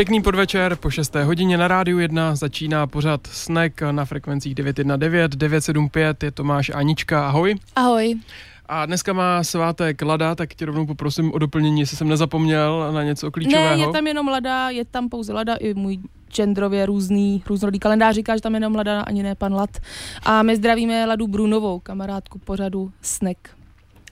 Pěkný podvečer, po 6. hodině na rádiu 1 začíná pořad Snack na frekvencích 919, 975, je Tomáš Anička, ahoj. Ahoj. A dneska má svátek Lada, tak tě rovnou poprosím o doplnění, jestli jsem nezapomněl na něco klíčového. Ne, je tam jenom Lada, je tam pouze Lada, i můj genderově různý, různorodý kalendář říká, že tam jenom Lada, ani ne pan Lad. A my zdravíme Ladu Brunovou, kamarádku pořadu Snack.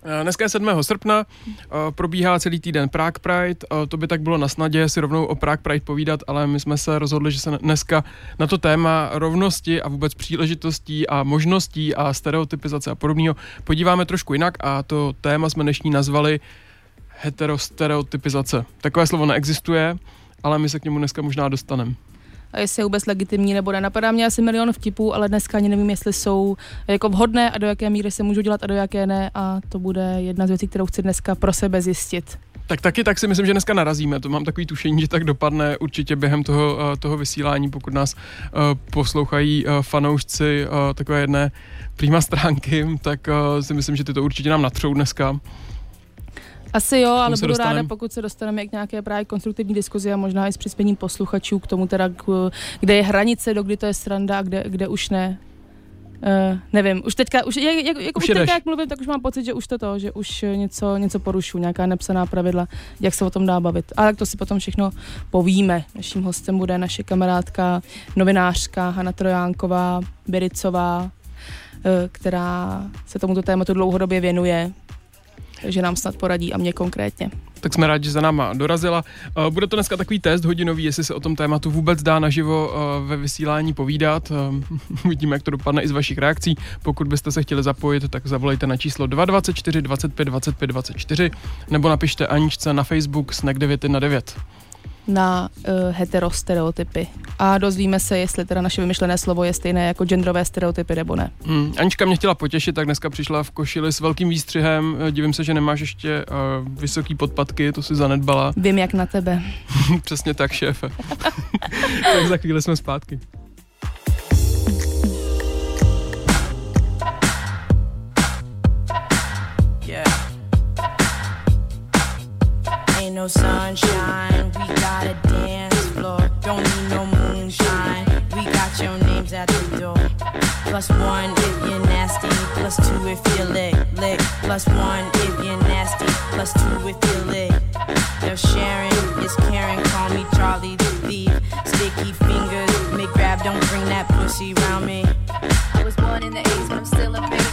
Eh, Dneska je 7. srpna, eh, probíhá celý týden Prague Pride, eh, to by tak bylo na snadě si rovnou o Prague Pride povídat, ale my jsme se rozhodli, že se dneska na to téma rovnosti a vůbec příležitostí a možností a stereotypizace a podobného podíváme trošku jinak a to téma jsme dnešní nazvali heterostereotypizace. Takové slovo neexistuje, ale my se k němu dneska možná dostaneme. Jestli je vůbec legitimní nebo ne. Napadá mě asi milion vtipů, ale dneska ani nevím, jestli jsou jako vhodné a do jaké míry se můžou dělat a do jaké ne. A to bude jedna z věcí, kterou chci dneska pro sebe zjistit. Tak taky tak si myslím, že dneska narazíme. To mám takový tušení, že tak dopadne určitě během toho, eh, toho vysílání, pokud nás eh, poslouchají eh, fanoušci takové jedné prima stránky, tak si myslím, že ty to určitě nám natřou dneska. Asi jo, ale budu dostanem. ráda, pokud se dostaneme k nějaké právě konstruktivní diskuzi a možná i s přispěním posluchačů k tomu teda, k- kde je hranice, do kdy to je sranda a kde, kde už ne. Uh, nevím, už teďka, už, jak, jak, jako Už už teďka, jak mluvím, tak už mám pocit, že už to to, že už něco, něco porušu, nějaká nepsaná pravidla, jak se o tom dá bavit. A tak to si potom všechno povíme. Naším hostem bude naše kamarádka, novinářka Hana Trojánková, Bericová, eh, která se tomuto tématu dlouhodobě věnuje, takže nám snad poradí a mě konkrétně. Tak jsme rádi, že za náma dorazila. Eh, Bude to dneska takový test hodinový, jestli se o tom tématu vůbec dá naživo eh, ve vysílání povídat. Eh, Uvidíme, jak to dopadne i z vašich reakcí. Pokud byste se chtěli zapojit, tak zavolejte na číslo 224 25 25 24 nebo napište Aničce na Facebook snack 919. na uh, heterostereotypy. A dozvíme se, jestli teda naše vymyšlené slovo je stejné jako genderové stereotypy nebo ne. Hmm. Anička mě chtěla potěšit, tak dneska přišla v košili s velkým výstřihem. Eh, Divím se, že nemáš ještě uh, vysoký podpatky, to si zanedbala. Vím, jak na tebe. Přesně tak, šéfe. tak za chvíli jsme zpátky. No sunshine, we got a dance floor. Don't need no moonshine, we got your names at the door. Plus one if you're nasty, plus two if you're lick, lick. Plus one if you're nasty, plus two if you're lick. No sharing is caring, call me Charlie the thief. Sticky fingers, make grab, don't bring that pussy round me. I was born in the 80s, but I'm still a baby.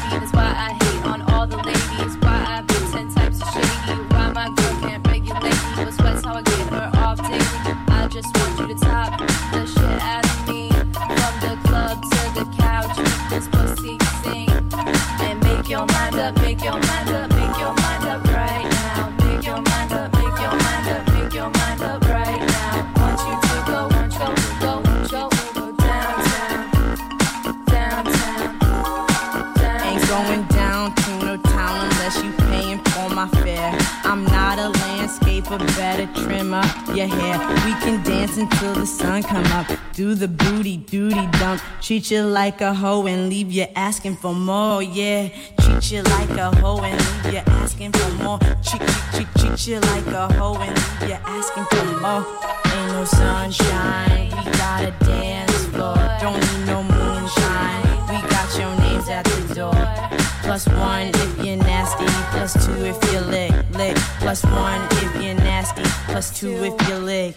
Your hair. We can dance until the sun come up. Do the booty duty dump. Treat you like a hoe and leave you asking for more. Yeah, treat you like a hoe and leave you asking for more. Treat, treat, treat, treat you like a hoe and leave you asking for more. Ain't no sunshine, we got a dance floor. Don't need no moonshine. We got your names at the door. Plus one if you're nasty, plus two if you're lick, lick. Plus one if you're nasty, plus two if you're lick.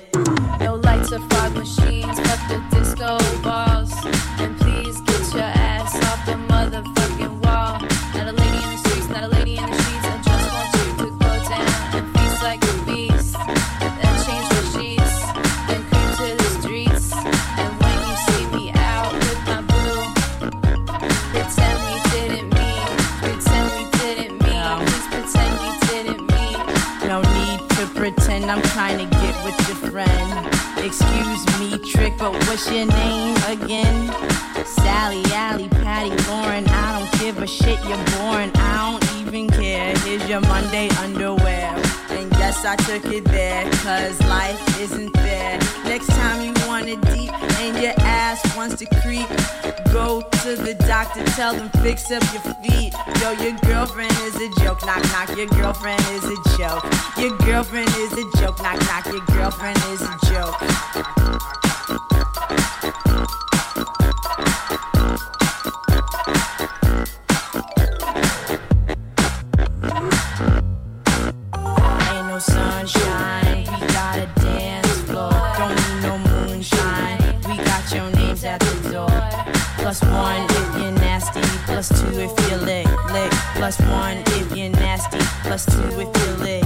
No lights or fog machines, fuck the disco balls. And I'm trying to get with your friend. Excuse me, trick, but what's your name again? Sally, Allie, Patty, Lauren. I don't give a shit, you're boring. I don't even care. Here's your Monday underwear. And yes, I took it there, cause life isn't fair. Time you want it deep and your ass wants to creep, go to the doctor, tell them fix up your feet. Yo, your girlfriend is a joke, knock knock. Your girlfriend is a joke. Your girlfriend is a joke, knock knock. Your girlfriend is a joke. Plus two if you're lick, lick. Plus one if you're nasty, plus two if you're lick.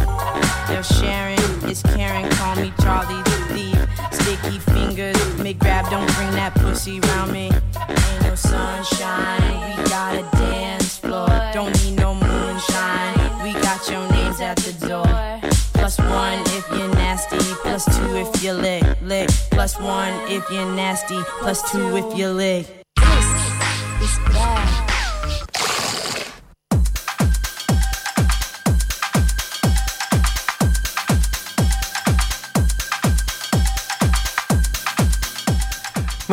Yo, Sharon is Karen, call me Charlie the thief. Sticky fingers, make grab, don't bring that pussy round me. Ain't no sunshine, we got a dance floor. Don't need no moonshine, we got your names at the door. Plus one if you're nasty, plus two if you're lick, lick. Plus one if you're nasty, plus two if you're lick. This is bad.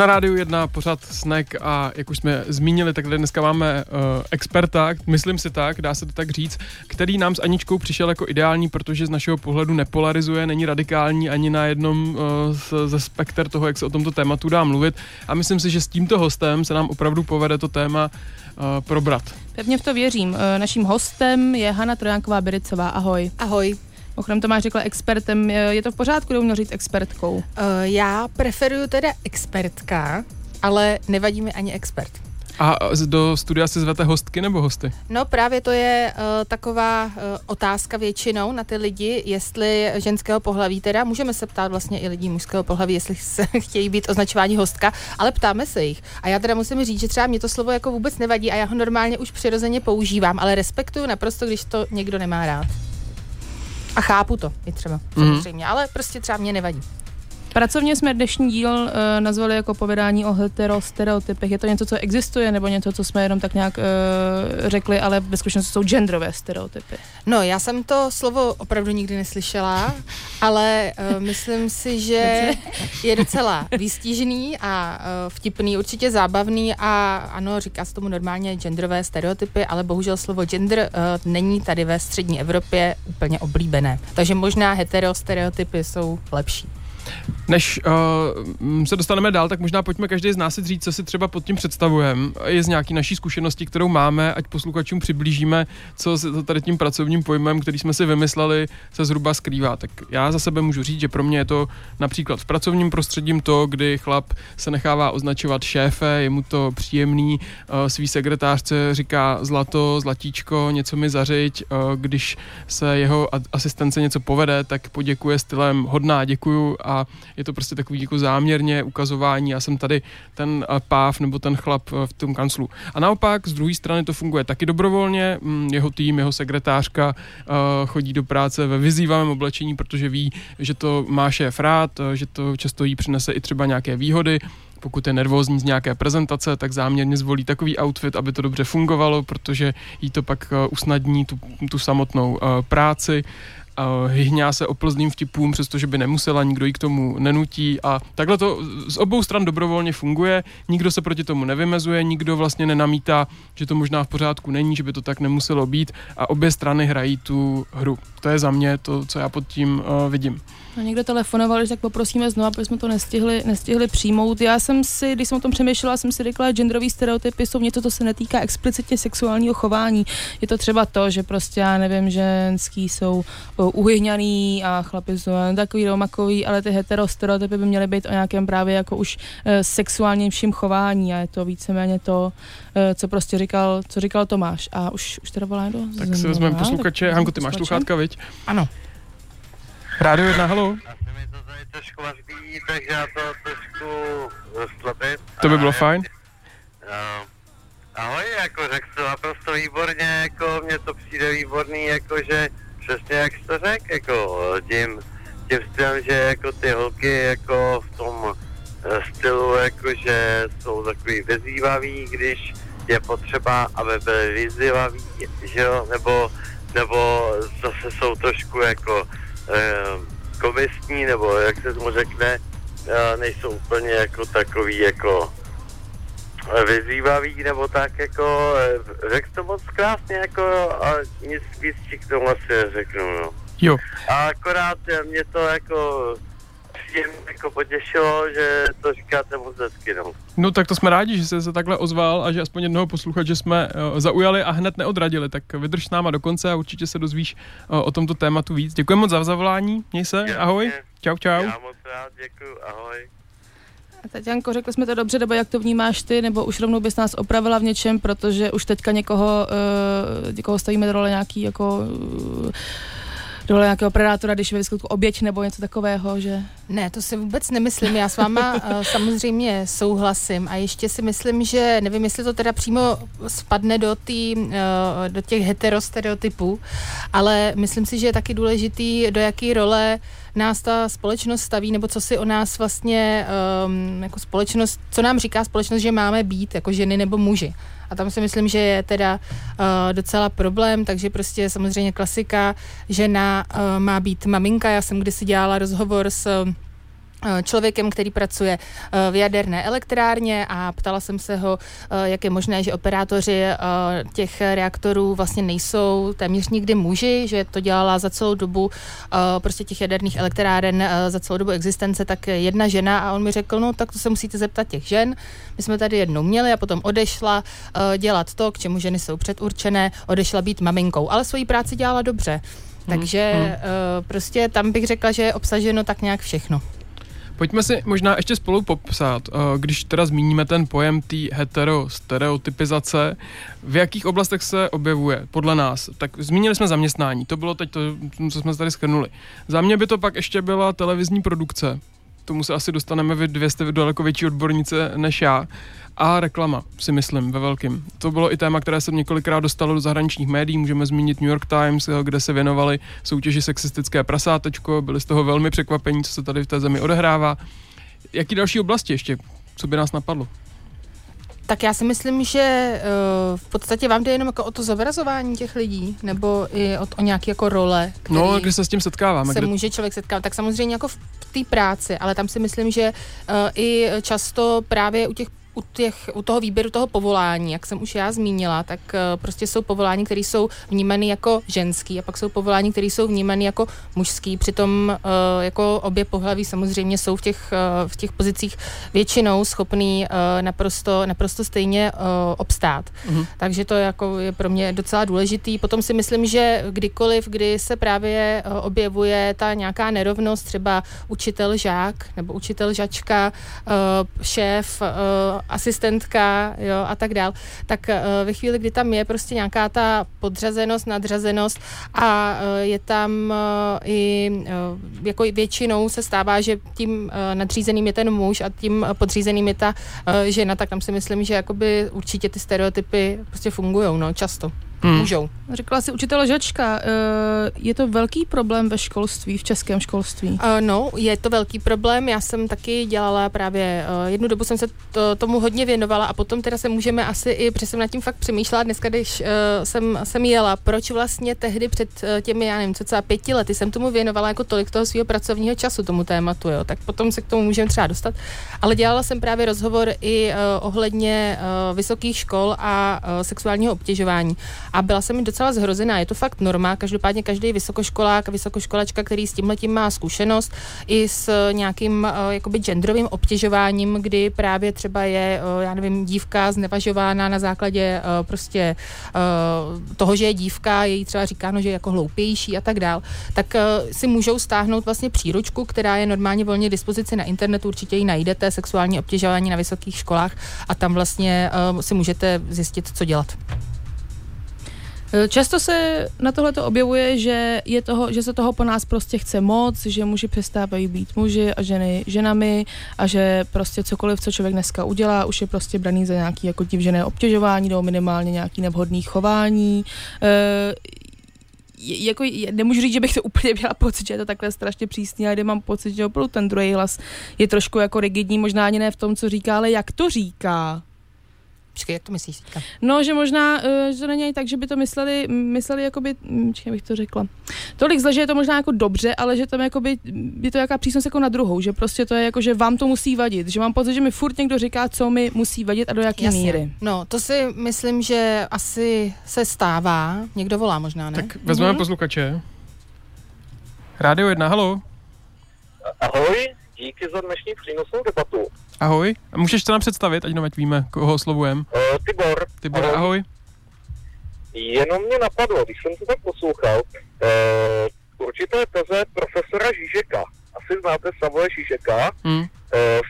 Na rádiu jedna pořád snack a jak už jsme zmínili, tak tady dneska máme uh, experta, myslím si tak, dá se to tak říct, který nám s Aničkou přišel jako ideální, protože z našeho pohledu nepolarizuje, není radikální ani na jednom uh, z- ze spekter toho, jak se o tomto tématu dá mluvit. A myslím si, že s tímto hostem se nám opravdu povede to téma uh, probrat. Pevně v to věřím. Naším hostem je Hana Trojánková Biricová. Ahoj. Ahoj. Ochrem Tomáš řekla expertem. Je to v pořádku, nebo měl říct expertkou? Uh, já preferuju teda expertka, ale nevadí mi ani expert. A do studia si zvete hostky nebo hosty? No právě to je uh, taková uh, otázka většinou na ty lidi, jestli ženského pohlaví teda, můžeme se ptát vlastně i lidí mužského pohlaví, jestli se chtějí být označováni hostka, ale ptáme se jich. A já teda musím říct, že třeba mě to slovo jako vůbec nevadí a já ho normálně už přirozeně používám, ale respektuju naprosto, když to někdo nemá rád. A chápu to i třeba, samozřejmě, ale prostě třeba mě nevadí. Pracovně jsme dnešní díl uh, nazvali jako povědání o heterostereotypech. Je to něco, co existuje, nebo něco, co jsme jenom tak nějak uh, řekli, ale ve skutečnosti jsou genderové stereotypy. No, já jsem to slovo opravdu nikdy neslyšela, ale uh, myslím si, že je docela výstižný a uh, vtipný, určitě zábavný a ano, říká se tomu normálně genderové stereotypy, ale bohužel slovo gender uh, není tady ve střední Evropě úplně oblíbené. Takže možná heterostereotypy jsou lepší. Než uh, se dostaneme dál, tak možná pojďme každý z nás si říct, co si třeba pod tím představujeme. Je z nějaký naší zkušenosti, kterou máme, ať posluchačům přiblížíme, co se tady tím pracovním pojmem, který jsme si vymysleli, se zhruba skrývá. Tak já za sebe můžu říct, že pro mě je to například v pracovním prostředím to, kdy chlap se nechává označovat šéfe, je mu to příjemný, uh, svý sekretářce říká zlato, zlatíčko, něco mi zařiď, uh, když se jeho asistence něco povede, tak poděkuje stylem hodná, děkuju a je to prostě takový jako záměrně ukazování, já jsem tady ten eh, páv nebo ten chlap eh, v tom kanclu. A naopak z druhé strany to funguje taky dobrovolně, mm, jeho tým, jeho sekretářka eh, chodí do práce ve vyzývavém oblečení, protože ví, že to má šéf rád, že to často jí přinese i třeba nějaké výhody, pokud je nervózní z nějaké prezentace, tak záměrně zvolí takový outfit, aby to dobře fungovalo, protože jí to pak usnadní tu, tu samotnou práci. Hyhňá se oplzným vtipům, přestože by nemusela, nikdo jí k tomu nenutí a takhle to z obou stran dobrovolně funguje, nikdo se proti tomu nevymezuje, nikdo vlastně nenamítá, že to možná v pořádku není, že by to tak nemuselo být a obě strany hrají tu hru. To je za mě to, co já pod tím uh, vidím. No, někdo telefonoval, že tak poprosíme znovu, aby jsme to nestihli, nestihli přijmout. Já jsem si, když jsem o tom přemýšlela, jsem si řekla, že genderový stereotypy jsou něco, co se netýká explicitně sexuálního chování. Je to třeba to, že prostě, já nevím, ženský jsou uh, uhyňaný a chlapi jsou takový romakový, ale ty heterostereotypy by měly být o nějakém právě jako už uh, sexuálnějším chování a je to víceméně to, uh, co prostě říkal, co říkal Tomáš. A už, už teda volá někdo? Tak si vezmeme posluchače. Hanko, ty máš sluchátka, viď? Ano. Rádio jedna, halo. Asi mi to tady trošku já to trošku slabím. To by bylo fajn. Uh, ahoj, jako řekl jsi to naprosto výborně, jako mně to přijde výborný, jakože přesně jak jsi to řekl, jako tím tím stylem, že jako ty holky jako v tom eh, stylu, jako že jsou takový vyzývavý, když je potřeba, aby byly vyzývaví, že jo, nebo, nebo zase jsou trošku jako komistní, nebo jak se tomu řekne, nejsou úplně jako takový jako eh, vyzývavý, nebo tak jako, eh, řekl to moc krásně, jako a nic víc k tomu asi neřeknu, no. Jo, A akorát eh, mě to jako příjemně jako potěšilo, že to říkáte moc hezky, no. no tak to jsme rádi, že jsi se takhle ozval a že aspoň jednoho posluchače jsme uh, zaujali a hned neodradili, tak vydrž s náma do konce a určitě se dozvíš uh, o tomto tématu víc. Děkuji moc za zavolání, měj se, Jasně. ahoj, čau čau. Já moc rád, děkuju, ahoj. A Tatianko, řekli jsme to dobře, nebo jak to vnímáš ty, nebo už rovnou bys nás opravila v něčem, protože už teďka někoho, uh, někoho stavíme do role nějaký jako uh, do role nějakého predátora, když je ve výsledku oběť nebo něco takového, že... Ne, to si vůbec nemyslím. Já s váma uh, samozřejmě souhlasím a ještě si myslím, že nevím, jestli to teda přímo spadne do, tý, uh, do těch heterostereotypů, ale myslím si, že je taky důležitý, do jaký role nás ta společnost staví, nebo co si o nás vlastně um, jako společnost, co nám říká společnost, že máme být, jako ženy nebo muži. A tam si myslím, že je teda uh, docela problém, takže prostě samozřejmě klasika, žena uh, má být maminka. Já jsem kdysi dělala rozhovor s člověkem, který pracuje uh, v jaderné elektrárně a ptala jsem se ho, uh, jak je možné, že operátoři těch reaktorů vlastně nejsou téměř nikdy muži, že to dělala za celou dobu prostě těch jaderných elektráren, za celou dobu existence, tak jedna žena a on mi řekl, no tak to se musíte zeptat těch žen. My jsme tady jednou měli a potom odešla dělat to, k čemu ženy jsou předurčené, odešla být maminkou, ale svoji práci dělala dobře. Takže hmm. prostě tam bych řekla, že je obsaženo tak nějak všechno. Pojďme si možná ještě spolu popsat, eh, když teda zmíníme ten pojem té heterostereotypizace, v jakých oblastech se objevuje podle nás. Tak zmínili jsme zaměstnání, to bylo teď to, co jsme tady schrnuli. Za mě by to pak ještě byla televizní produkce, tomu se asi dostaneme vy dvě jste daleko větší odbornice než já. A reklama, si myslím, ve velkým. To bylo i téma, které se několikrát dostalo do zahraničních médií. Můžeme zmínit New York Times, eh, kde se věnovali soutěži sexistické prasátečko. Byli z toho velmi překvapení, co se tady v té zemi odehrává. Jaký další oblasti ještě? Co by nás napadlo? Tak já si myslím, že uh, v podstatě vám jde jenom jako o to zobrazování těch lidí, nebo i o, o nějaké jako role, který No, když se s tím setkáváme. se Kde... může člověk setkávat. Tak samozřejmě jako v té práci, ale tam si myslím, že uh, i často právě u těch u, těch, u toho výběru toho povolání, jak jsem už já zmínila, tak uh, prostě jsou povolání, které jsou vnímány jako ženský a pak jsou povolání, které jsou vnímány jako mužský. Přitom uh, jako obě pohlaví samozřejmě jsou v těch, uh, v těch pozicích většinou schopný naprosto, naprosto stejně obstát. Mhm. Takže to jako je pro mě docela důležitý. Potom si myslím, že kdykoliv, kdy se právě objevuje ta nějaká nerovnost, třeba učitel žák nebo učitel žačka, šéf, asistentka jo, a tak dál, tak uh, ve chvíli, kdy tam je prostě nějaká ta podřazenost, nadřazenost a uh, je tam uh, i uh, jako většinou se stává, že tím uh, nadřízeným je ten muž a tím uh, podřízeným je ta uh, žena, tak tam si myslím, že jakoby určitě ty stereotypy prostě fungují, no, často. Hmm. Můžou. Řekla si učitel žačka, eh, je to velký problém ve školství, v českém školství? Uh, no, je to velký problém. Já jsem taky dělala právě, uh, jednu dobu jsem se to, tomu hodně věnovala a potom teda se můžeme asi i, protože jsem nad tím fakt přemýšlela dneska, když jsem, jsem jela, proč vlastně tehdy před těmi, já nevím, cca pěti lety jsem tomu věnovala jako tolik toho svého pracovního času tomu tématu, jo. Tak potom se k tomu můžeme třeba dostat. Ale dělala jsem právě rozhovor i ohledně vysokých škol a sexuálního obtěžování. A byla jsem mi docela zhrozená. Je to fakt norma. Každopádně každý vysokoškolák vysokoškolačka, který s tímhletím má zkušenost i s nějakým uh, jakoby genderovým obtěžováním, kdy právě třeba je, uh, já nevím, dívka znevažována na základě prostě toho, že je dívka, je jí třeba říkáno, že je jako hloupější a tak dál, tak si můžou stáhnout vlastně příručku, která je normálně volně dispozici na internetu, určitě ji najdete, sexuální obtěžování na vysokých školách a tam vlastně si můžete zjistit, co dělat. Eh, Často se na tohle to objevuje, že, je toho, že se toho po nás prostě chce moc, že muži přestávají být muži a ženy ženami a že prostě cokoliv, co člověk dneska udělá, už je prostě braný za nějaký jako divžené obtěžování nebo minimálně nějaký nevhodný chování. E, jako, nemůžu říct, že bych to úplně měla pocit, že je to takhle strašně přísný, ale mám pocit, že opravdu ten druhý hlas je trošku jako rigidní, možná ani ne v tom, co říká, ale jak to říká. Počkej, jak to myslíš teďka? No, že možná, eh, že to není tak, že by to mysleli, mysleli jakoby, hm, čekaj, bych to řekla. Tolik zle, že je to možná jako dobře, ale že tam jakoby, je to jaká přísnost jako na druhou, že prostě to je jako, že vám to musí vadit, že mám pocit, že mi furt někdo říká, co mi musí vadit a do jaký míry. No, to si myslím, že asi se stává. Někdo volá možná, ne? Tak vezmeme posluchače. Rádio 1, halo. Ahoj, díky za dnešní přínosnou debatu. Ahoj. Můžeš to nám představit, ať ať víme, koho oslovujem. Uh, Tibor, Tibor, ahoj. jenom mě napadlo, když jsem to tak poslouchal, uh, určité teze profesora Žižeka. Asi znáte Savoje Žižeka, Hm. uh,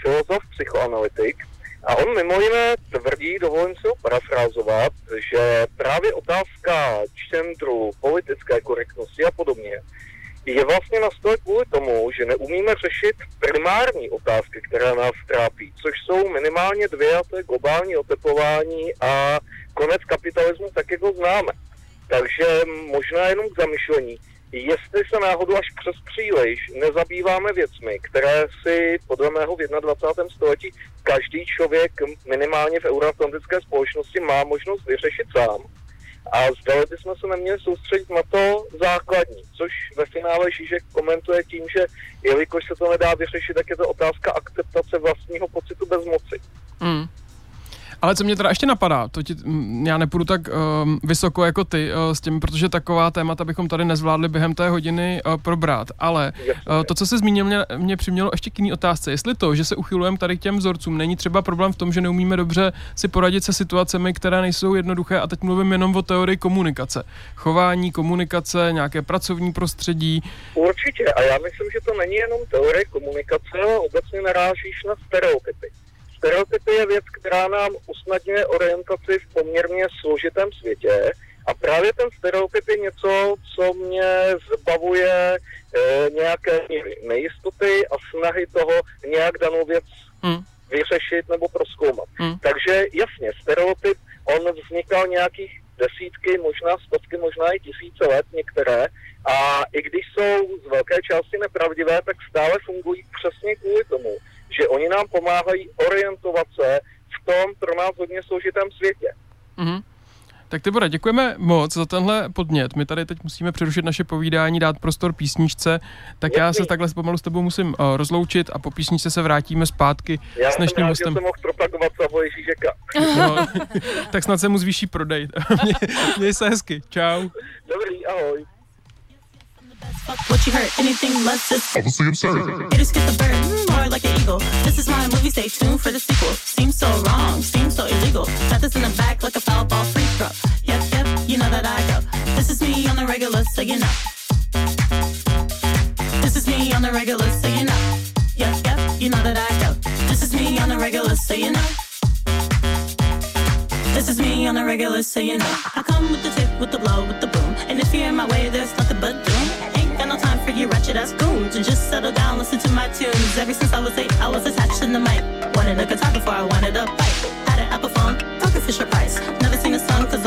filozof, psychoanalytik. A on mimo jiné tvrdí, dovolím si ho parafrázovat, že právě otázka genderu, politické korektnosti a podobně je vlastně na stole kvůli tomu, že neumíme řešit primární otázky, které nás trápí, což jsou minimálně dvě, a to je globální oteplování a konec kapitalismu, tak jak ho známe. Takže možná jenom k zamyšlení, jestli se náhodou až přes příliš nezabýváme věcmi, které si podle mého v 21. století každý člověk minimálně v euroatlantické společnosti má možnost vyřešit sám. A zdali bychom se neměli soustředit na to základní, což ve finále Žižek komentuje tím, že jelikož se to nedá vyřešit, tak je to otázka akceptace vlastního pocitu bezmoci. Mm. Ale co mě teda ještě napadá, to ti, já nepůjdu tak um, vysoko jako ty uh, s tím, protože taková témata bychom tady nezvládli během té hodiny uh, probrat, ale uh, to, co se zmínil, mě, mě přimělo ještě k jiný otázce. Jestli to, že se uchylujeme tady k těm vzorcům, není třeba problém v tom, že neumíme dobře si poradit se situacemi, které nejsou jednoduché, a teď mluvím jenom o teorii komunikace. Chování, komunikace, nějaké pracovní prostředí. Určitě. A já myslím, že to není jenom teorie komunikace, obecně narážíš na stereotypy. Stereotypy je věc, která nám usnadňuje orientaci v poměrně složitém světě a právě ten stereotyp je něco, co mě zbavuje e, nějaké nejistoty a snahy toho nějak danou věc Hmm. vyřešit nebo proskoumat. Hmm. Takže jasně, stereotyp, on vznikal nějakých desítky, možná stovky, možná i tisíce let některé a i když jsou z velké části nepravdivé, tak stále fungují přesně kvůli tomu, že oni nám pomáhají orientovat se v tom pro nás hodně složitém světě. Mhm. Tak Tibore, děkujeme moc za tenhle podnět. My tady teď musíme přerušit naše povídání, dát prostor písničce, tak já se takhle pomalu s tebou musím uh, rozloučit a po písničce se vrátíme zpátky Já s jsem dnešním rád, hostem. že jsem mohl propagovat Savoje Žižeka. No, tak snad se mu zvýší prodej. Mě, měj se hezky. Čau. Dobrý, ahoj. What you heard, anything less just Obviously absurd. It is get the bird, more like an eagle. This is my movie, stay tuned for the sequel. Seems so wrong, seems so illegal. Got this in the back like a foul ball free throw. Yep, yep, you know that I go. This is me on the regular, so you know. This is me on the regular, so you know. Yep, yep, you know that I go. This is me on the regular, so you know. This is me on the regular, so you know. I come with the tip, with the blow, with the boom. And if you're in my way, there's nothing but doom. You ratchet ass goons. Just settle down, listen to my tunes. Ever since I was eight, I was attached to the mic. Wanted a guitar before I wanted a bike. Had an Apple phone, talking Fisher Price. Never sing a song cause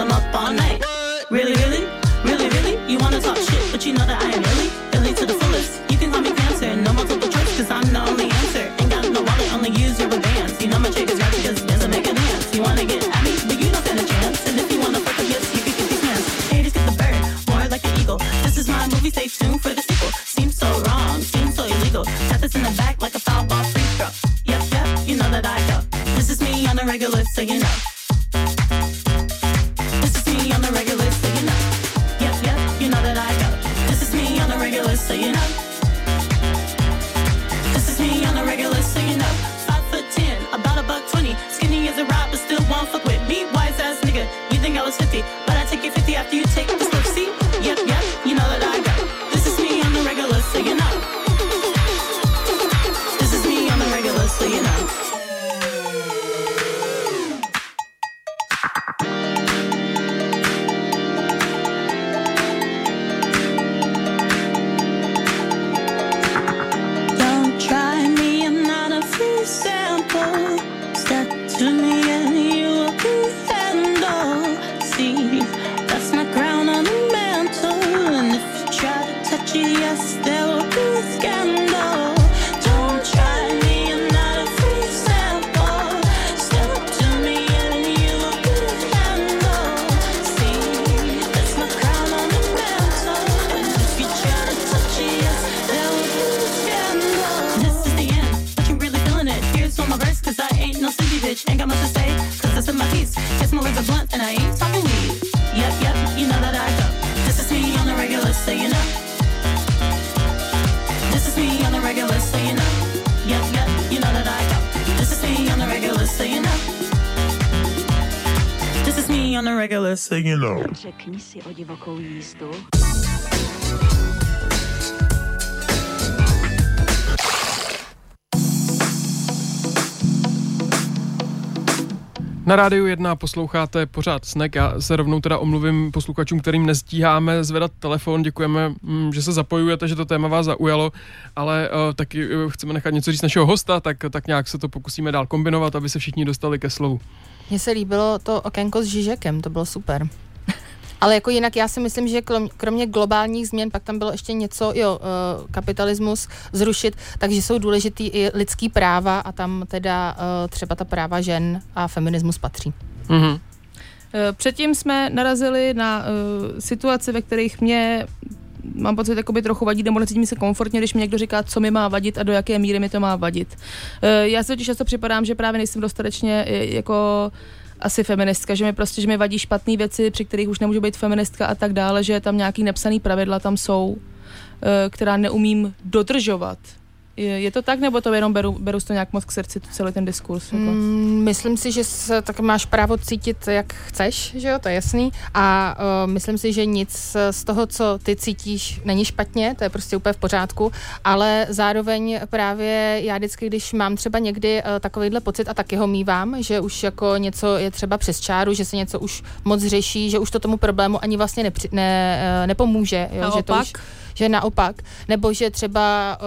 personal is a blunt, and I ain't talking to. Yep, yep, you know that I go. This is me on the regular, so you know. This is me on the regular, so you know. Yep, yep, you know that I go. This is me on the regular, so you know. This is me on the regular, so you know. Na rádiu 1 posloucháte pořád Snack. Já se rovnou teda omluvím posluchačům, kterým nestíháme zvedat telefon. Děkujeme, mm, že se zapojujete, že to téma vás zaujalo, ale uh, taky uh, chceme nechat něco říct našeho hosta, tak, tak nějak se to pokusíme dál kombinovat, aby se všichni dostali ke slovu. Mně se líbilo to okénko s Žižekem, to bylo super. Ale jako jinak já si myslím, že krom- kromě globálních změn, pak tam bylo ještě něco, jo, uh, kapitalismus zrušit, takže jsou důležitý i lidský práva a tam teda uh, třeba ta práva žen a feminismus patří. Mhm. Eh, Předtím jsme narazili na uh, situace, ve kterých mě mám pocit, jakoby trochu vadí, nebo necítím se komfortně, když mi někdo říká, co mi má vadit a do jaké míry mi to má vadit. Eh, Já si totiž často připadám, že právě nejsem dostatečně eh, jako asi feministka, že mi prostě, že mi vadí špatné věci, při kterých už nemůžu být feministka a tak dále, že tam nějaký nepsaný pravidla tam jsou, eh, která neumím dodržovat. Je, je to tak, nebo to jenom beru, beru si to nějak moc k srdci, tu celý ten diskurs? Jako? Mm, myslím si, že se, tak máš právo cítit, jak chceš, že jo, to je jasný. A uh, myslím si, že nic z toho, co ty cítíš, není špatně, to je prostě úplně v pořádku, ale zároveň právě já vždycky, když mám třeba někdy uh, takovýhle pocit a taky ho mývám, že už jako něco je třeba přes čáru, že se něco už moc řeší, že už to tomu problému ani vlastně nepři, ne, uh, nepomůže. Jo, že to Naopak? už, že naopak, nebo že třeba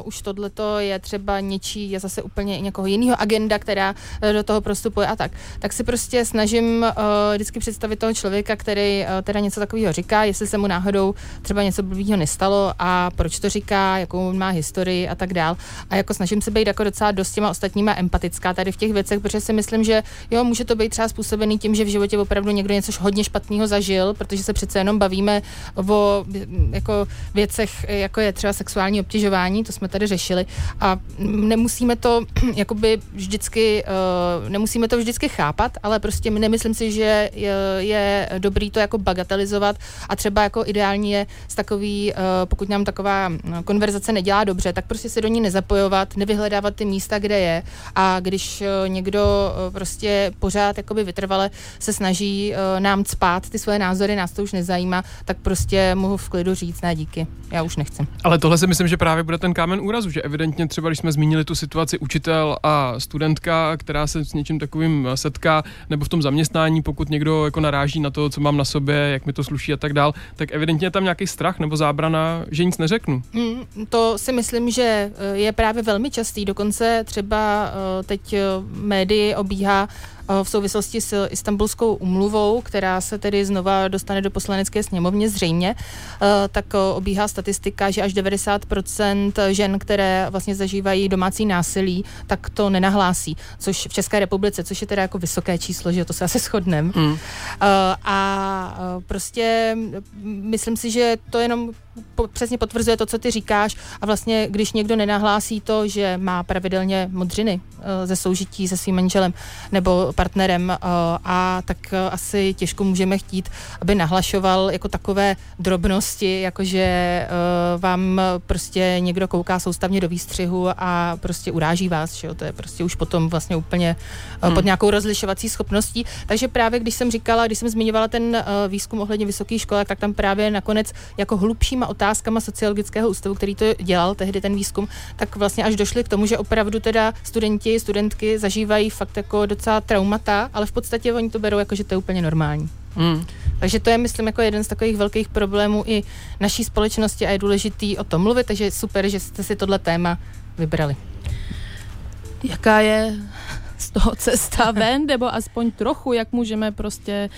uh, už tohleto je třeba něčí, je zase úplně někoho jiného agenda, která uh, do toho prostupuje a tak. Tak si prostě snažím uh, vždycky představit toho člověka, který uh, teda něco takového říká, jestli se mu náhodou třeba něco blbýho nestalo a proč to říká, jakou má historii a tak dál. A jako snažím se být jako docela dost těma ostatníma empatická tady v těch věcech, protože si myslím, že jo, může to být třeba způsobený tím, že v životě opravdu někdo něco hodně špatného zažil, protože se přece jenom bavíme o jako věcech, jako je třeba sexuální obtěžování, to jsme tady řešili. A nemusíme to jakoby vždycky, uh, nemusíme to vždycky chápat, ale prostě nemyslím si, že je, je dobrý to jako bagatelizovat. A třeba jako ideální je z takový, uh, pokud nám taková no, konverzace nedělá dobře, tak prostě se do ní nezapojovat, nevyhledávat ty místa, kde je. A když někdo prostě pořád jakoby vytrvale se snaží nám cpát ty svoje názory, nás to už nezajímá, tak prostě mohu v klidu říct, ne díky, já už nechci. Ale tohle si myslím, že právě bude ten kámen úrazu, že evidentně třeba, když jsme zmínili tu situaci učitel a studentka, která se s něčím takovým setká, nebo v tom zaměstnání, pokud někdo jako naráží na to, co mám na sobě, jak mi to sluší a tak dál, tak evidentně je tam nějaký strach nebo zábrana, že nic neřeknu. Mm, to si myslím, že eh, je právě velmi častý. Dokonce třeba eh, teď eh, médii obíhá v souvislosti s Istanbulskou umluvou, která se tedy znova dostane do poslanecké sněmovně zřejmě, eh, tak eh, obíhá statistika, že až 90% žen, které vlastně zažívají domácí násilí, tak to nenahlásí, což v České republice, což je teda jako vysoké číslo, že to se asi shodneme. Mm. Uh, a prostě mm, myslím si, že to jenom po, přesně potvrzuje to, co ty říkáš a vlastně, když někdo nenahlásí to, že má pravidelně modřiny uh, ze soužití se svým manželem nebo partnerem uh, a tak uh, asi těžko můžeme chtít, aby nahlašoval jako takové drobnosti, jakože uh, vám prostě někdo kouká soustavně do výstřihu a prostě uráží vás, že jo? to je prostě už potom vlastně úplně Hmm. pod nějakou rozlišovací schopností. Takže právě když jsem říkala, když jsem zmiňovala ten výzkum ohledně vysokých školek, tak tam právě nakonec jako hlubšíma otázkama sociologického ústavu, který to dělal tehdy ten výzkum, tak vlastně až došli k tomu, že opravdu teda studenti, studentky zažívají fakt jako docela traumata, ale v podstatě oni to berou jako, že to je úplně normální. Mm. Takže to je, myslím, jako jeden z takových velkých problémů i naší společnosti a je důležitý o tom mluvit, takže je super, že jste si tohle téma vybrali. Jaká je z toho cesta ven, nebo aspoň trochu, jak můžeme prostě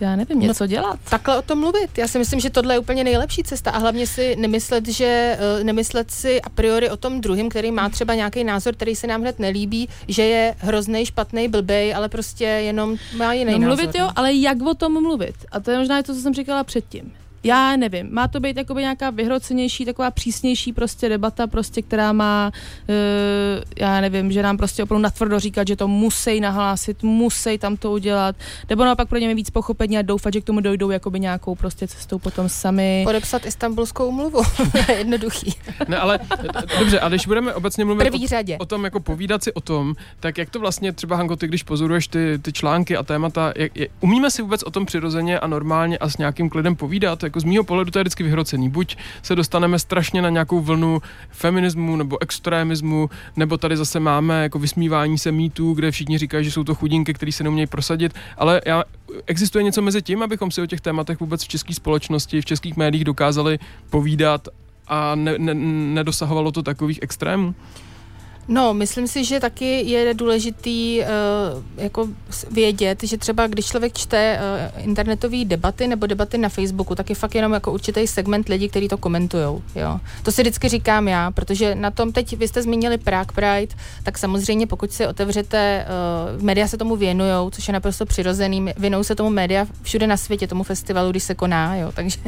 já nevím, něco dělat. Takhle o tom mluvit. Já si myslím, že tohle je úplně nejlepší cesta a hlavně si nemyslet, že eh, nemyslet si a priori o tom druhém, který má třeba nějaký názor, který se nám hned nelíbí, že je hrozný, špatný, blbej, ale prostě jenom má jiný No, názor. mluvit jo, ale jak o tom mluvit? A to je možná i to, co jsem říkala předtím. Já nevím, má to být jakoby nějaká vyhrocenější, taková přísnější prostě debata, prostě, která má, uh, já nevím, že nám prostě opravdu natvrdo říkat, že to musí nahlásit, musí tam to udělat, nebo naopak pro ně mít víc pochopení a doufat, že k tomu dojdou jakoby nějakou prostě cestou potom sami. Podepsat istambulskou umluvu. Jednoduchý. Ne, ale dobře, a když budeme obecně mluvit První o, řadě. o tom, jako povídat si o tom, tak jak to vlastně třeba, Hanko, ty když pozoruješ ty, ty články a témata, jak, je, umíme si vůbec o tom přirozeně a normálně a s nějakým klidem povídat? Jako z mýho pohledu to je vždycky vyhrocený. Buď se dostaneme strašně na nějakou vlnu feminismu nebo extremismu, nebo tady zase máme jako vysmívání se mýtů, kde všichni říkají, že jsou to chudinky, který se neumějí prosadit, ale já, existuje něco mezi tím, abychom si o těch tématech vůbec v české společnosti, v českých médiích dokázali povídat a ne, ne, nedosahovalo to takových extrémů? No, myslím si, že taky je důležitý uh, jako vědět, že třeba když člověk čte uh, internetové debaty nebo debaty na Facebooku, tak je fakt jenom jako určitý segment lidí, kteří to komentují. To si vždycky říkám já, protože na tom teď vy jste zmínili Prague Pride, tak samozřejmě pokud si otevřete, uh, média se tomu věnují, což je naprosto přirozený, věnují se tomu média všude na světě, tomu festivalu, když se koná, jo. takže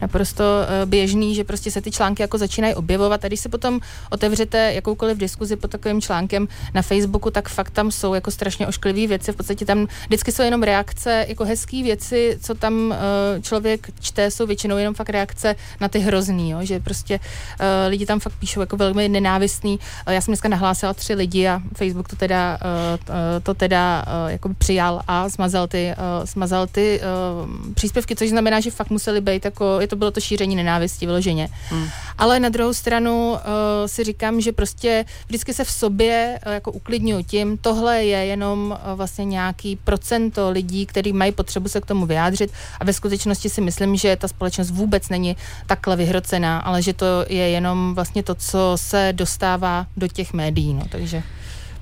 naprosto uh, běžný, že prostě se ty články jako začínají objevovat a když si potom otevřete jakoukoliv diskuzi pod takovým článkem na Facebooku, tak fakt tam jsou jako strašně ošklivé věci. V podstatě tam vždycky jsou jenom reakce, jako hezké věci, co tam uh, člověk čte, jsou většinou jenom fakt reakce na ty hrozný, jo? že prostě uh, lidi tam fakt píšou jako velmi nenávistný. Uh, já jsem dneska nahlásila tři lidi a Facebook to teda, uh, to teda uh, jako přijal a smazal ty, uh, smazal ty uh, příspěvky, což znamená, že fakt museli být jako, je to bylo to šíření nenávisti vyloženě. Hmm. Ale na druhou stranu uh, si říkám, že prostě vždycky se v sobě uh, jako uklidňuji tím, tohle je jenom uh, vlastně nějaký procento lidí, kteří mají potřebu se k tomu vyjádřit. A ve skutečnosti si myslím, že ta společnost vůbec není takhle vyhrocená, ale že to je jenom vlastně to, co se dostává do těch médií, no, takže...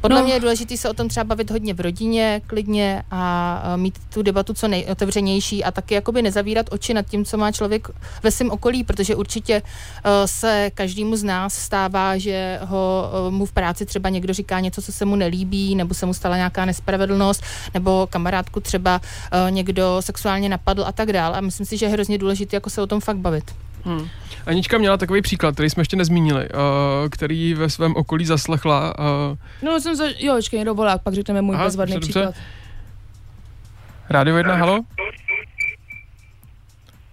Podle No. mě je důležité se o tom třeba bavit hodně v rodině, klidně a a mít tu debatu co nejotevřenější a taky jakoby nezavírat oči nad tím, co má člověk ve svém okolí, protože určitě uh, se každému z nás stává, že ho uh, mu v práci třeba někdo říká něco, co se mu nelíbí, nebo se mu stala nějaká nespravedlnost, nebo kamarádku třeba někdo sexuálně napadl a tak dále. A myslím si, že je hrozně důležité jako se o tom fakt bavit. Hmm. Anička měla takový příklad, který jsme ještě nezmínili, uh, který ve svém okolí zaslechla. Uh, No, jsem za... jo, počkej, někdo volá, pak řekneme můj Aha, bezvadný dobře, dobře. příklad. Rádio 1, halo?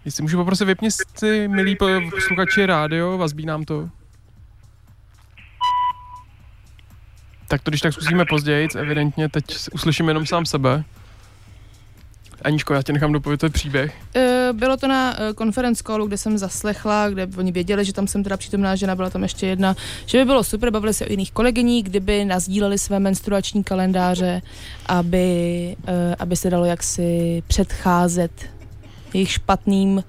Jestli můžu poprosit, vypni si, milí po- posluchači, rádio, vazbí nám to. Tak to když tak zkusíme později, evidentně teď uslyším jenom sám sebe. Aničko, já tě nechám dopovědět příběh. Eh, Bylo to na eh, conference callu, kde jsem zaslechla, kde oni věděli, že tam jsem teda přítomná žena, byla tam ještě jedna, že by bylo super, bavili se o jiných kolegyní, kdyby nazdíleli své menstruační kalendáře, aby, eh, aby se dalo jaksi předcházet jejich špatným,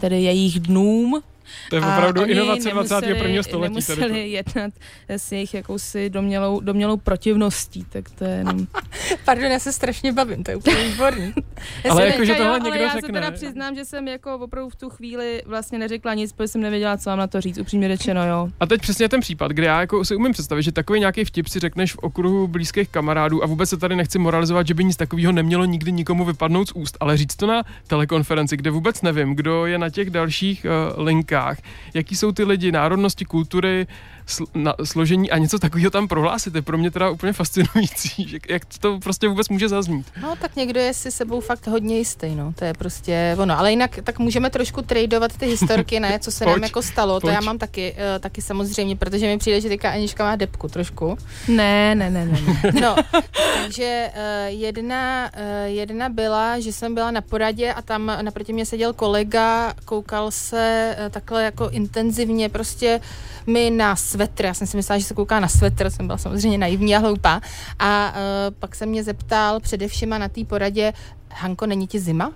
tedy jejich dnům. To je opravdu inovace nemuseli- 21. století. Tady to. Nemuseli jednat s jejich jakousi domělou, domělou protivností, tak to je jenom... Pardon, já se strašně bavím, to je úplně výborný. Já Ale jako, že tohle jo, ale někdo já se řekne. teda přiznám, že jsem jako opravdu v tu chvíli vlastně neřekla nic, protože jsem nevěděla, co mám na to říct, upřímně řečeno, jo. A teď přesně ten případ, kde já jako si umím představit, že takový nějaký vtip si řekneš v okruhu blízkých kamarádů a vůbec se tady nechci moralizovat, že by nic takového nemělo nikdy nikomu vypadnout z úst, ale říct to na telekonferenci, kde vůbec nevím, kdo je na těch dalších uh, linkách, jaký jsou ty lidi, národnosti, kultury, sl- na, složení a něco takového tam prohlásit, je pro mě teda úplně fascinující, že, jak to prostě vůbec může zaznít. No, tak někdo je si sebou fakt hodně jistý, no, to je prostě ono. Ale jinak tak můžeme trošku tradovat ty historky, ne, co se nám Pojď, jako stalo, pojď. to já mám taky, uh, taky samozřejmě, protože mi přijde, že teďka Anička má depku trošku. Ne, ne, ne, ne. ne. No, takže uh, jedna, uh, jedna byla, že jsem byla na poradě a tam naproti mě seděl kolega, koukal se uh, takhle jako intenzivně prostě mi na svetr, já jsem si myslela, že se kouká na svetr, jsem byla samozřejmě naivní a hloupá a uh, pak se mě zeptal především na té poradě, Hanko, není ti zima?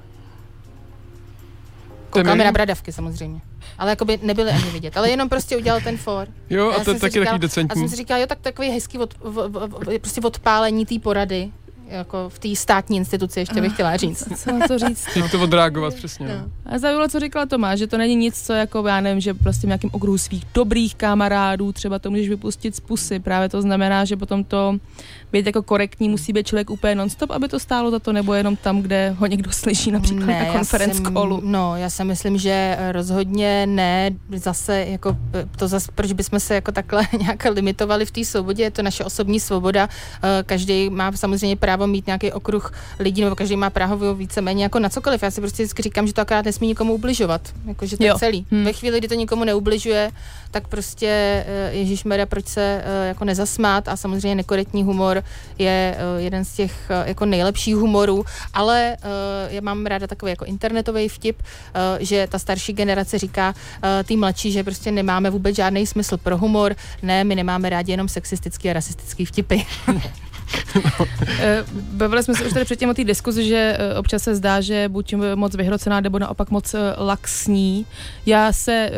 Koukáme na bradavky samozřejmě. Ale jako by nebyly ani vidět. Ale jenom prostě udělal ten for. Jo, a Já to taky říkala- takový A jsem decentní. si říkala, jo, tak takový hezký od, v, v, v, prostě odpálení té porady. Jako v té státní instituci, ještě bych chtěla říct. Co na to říct? Jak to odreagovat přesně. No. A zajímalo, co říkala Tomáš, že to není nic, co jako, já nevím, že prostě v nějakém okruhu svých dobrých kamarádů třeba to můžeš vypustit z pusy. Právě to znamená, že potom to být jako korektní musí být člověk úplně nonstop, aby to stálo za to, nebo jenom tam, kde ho někdo slyší například Ne, na konferenc callu. No, já si myslím, že rozhodně ne, zase jako to zase, proč bychom se jako takhle nějak limitovali v té svobodě, je to naše osobní svoboda, Eh, každý má samozřejmě právo mít nějaký okruh lidí, nebo každý má právo víceméně jako na cokoliv. Já si prostě vždycky říkám, že to akorát nesmí nikomu ubližovat, jako, že to Jo. je celý. Hmm. Ve chvíli, kdy to nikomu neubližuje, tak prostě Ježíš Mera, proč se eh, jako nezasmát a samozřejmě nekorektní humor je eh, jeden z těch eh, jako nejlepších humorů, ale eh, já mám ráda takový jako internetový vtip, eh, že ta starší generace říká eh, tý mladší, že prostě nemáme vůbec žádný smysl pro humor, ne, my nemáme rádi jenom sexistický a rasistický vtipy. Eh, Bavili jsme se už tady předtím o té diskuzi, že eh, občas se zdá, že buď moc vyhrocená, nebo naopak moc eh, laxní. Já se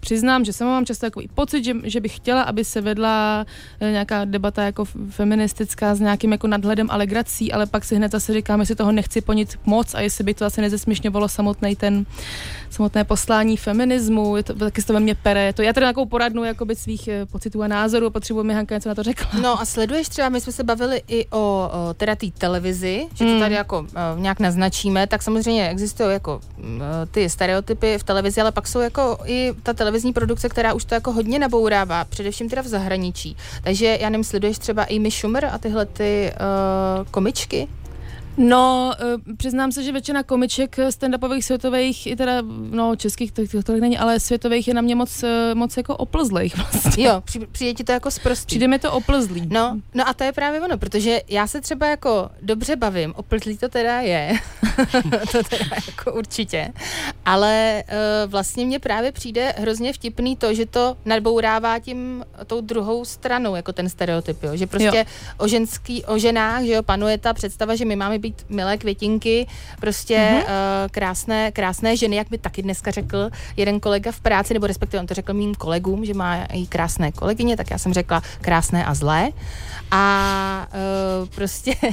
přiznám, že sama mám často takový pocit, že, že bych chtěla, aby se vedla nějaká debata jako feministická s nějakým jako nadhledem a legrací, ale pak si hned zase říkám, jestli toho nechci ponit moc a jestli by to zase nezesměšňovalo samotný ten samotné poslání feminismu, je to, taky se to ve mně pere. To já tady nějakou poradnu svých pocitů a názorů, potřebuji mi Hanka něco na to řekla. No a sleduješ třeba, my jsme se bavili i o, o teda té televizi, že to Mm. tady jako uh, nějak naznačíme, tak samozřejmě existují jako uh, ty stereotypy v televizi, ale pak jsou jako i ta televizní produkce, která už to jako hodně nabourává, především teda v zahraničí. Takže já nevím, sleduješ třeba Amy Schumer a tyhle ty uh, komičky? No, eh, přiznám se, že většina komiček eh, stand-upových světových, i teda, no, českých to, to tolik není, ale světových je na mě moc, eh, moc jako oplzlých vlastně. Jo, při, přijde ti to jako zprostý. Přijde mi to oplzlý. No, no a to je právě ono, protože já se třeba jako dobře bavím, oplzlý to teda je, to teda jako určitě, ale uh, vlastně mně právě přijde hrozně vtipný to, že to nadbourává tím tou druhou stranou, jako ten stereotyp, jo? že prostě Jo. o ženský, o ženách, že jo, panuje ta představa, že my máme být milé květinky, prostě Mhm. uh, krásné, krásné ženy, jak by taky dneska řekl jeden kolega v práci, nebo respektive on to řekl mým kolegům, že má i krásné kolegyně, tak já jsem řekla krásné a zlé. A uh, prostě uh,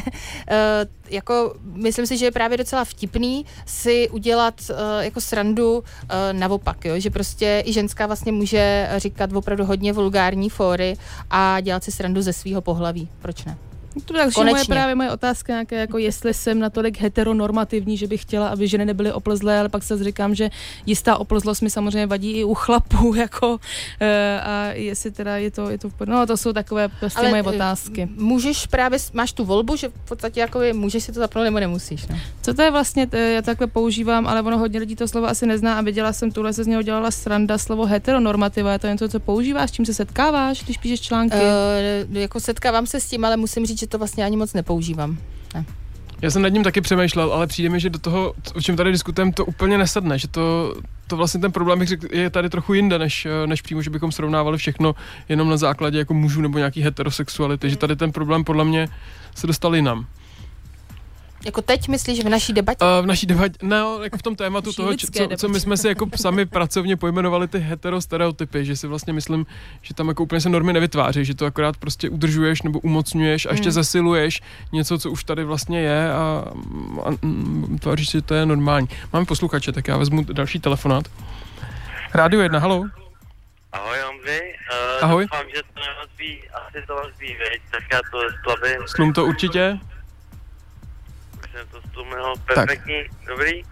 jako myslím si, že je právě docela vtipný si udělat uh, jako srandu uh, naopak, jo? že prostě i ženská vlastně může říkat opravdu hodně vulgární fóry a dělat si srandu ze svého pohlaví. Proč ne? To je další moje právě moje otázka, nějaké, jako jestli jsem natolik heteronormativní, že bych chtěla, aby ženy nebyly oplzlé, ale pak se říkám, že jistá oplzlost mi samozřejmě vadí i u chlapů, jako, eh, a jestli teda je to, je to No, to jsou takové prostě Ale, moje eh, otázky. Můžeš právě, máš tu volbu, že v podstatě jako je, můžeš si to zapnout nebo nemusíš. No. Co to je vlastně, já takhle používám, ale ono hodně lidí to slovo asi nezná a viděla jsem tuhle se z něho dělala sranda slovo heteronormativa, je to něco, co používáš, s čím se setkáváš, když píšeš články? Uh, jako setkávám se s tím, ale musím říct, že to vlastně ani moc nepoužívám. Ne. Já jsem nad ním taky přemýšlel, ale přijde mi, že do toho, o čem tady diskutujeme, to úplně nesedne, že to, to vlastně ten problém, bych řekl, je tady trochu jinde, než, eh, než přímo, že bychom srovnávali všechno jenom na základě jako mužů nebo nějaký heterosexuality, že tady ten problém podle mě se dostal jinam. Jako teď myslíš v naší debatě? Uh, v naší debatě, no, jako v tom tématu Naší toho, co, co my jsme si jako sami pracovně pojmenovali ty heterostereotypy, že si vlastně myslím, že tam jako úplně se normy nevytváří, že to akorát prostě udržuješ nebo umocňuješ a ještě Hmm. zesiluješ něco, co už tady vlastně je a, a mm, tváříš si, že to je normální. Máme posluchače, tak já vezmu další telefonát. Rádio 1, halo. Ahoj Ondřej, uh, Ahoj. doufám, že to nerozbí, asi to rozbí, veď, tak já to slabě. Slum to určitě. To stlumil, perfektní, dobrý.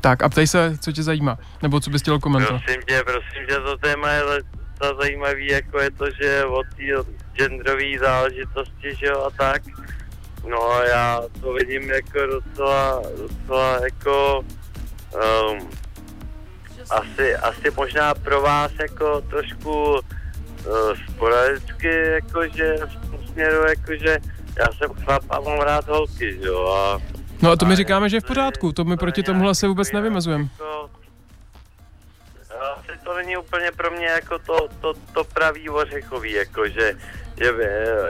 Tak a ptej se, co tě zajímá, nebo co bys chtěl komentovat. Prosím tě, prosím tě, to téma je ta zajímavý, jako je to, že od té genderové záležitosti, že jo, a tak. No a já to vidím jako docela, docela jako um, asi, asi možná pro vás jako trošku uh, sporadicky, jakože v tom směru, jakože já jsem chlap a mám rád holky, jo, a No a to my říkáme, že je v pořádku, to my proti tomuhle se vůbec nevymezujeme. jako, asi to není úplně pro mě jako to, to, to pravý ořechový, jako že je,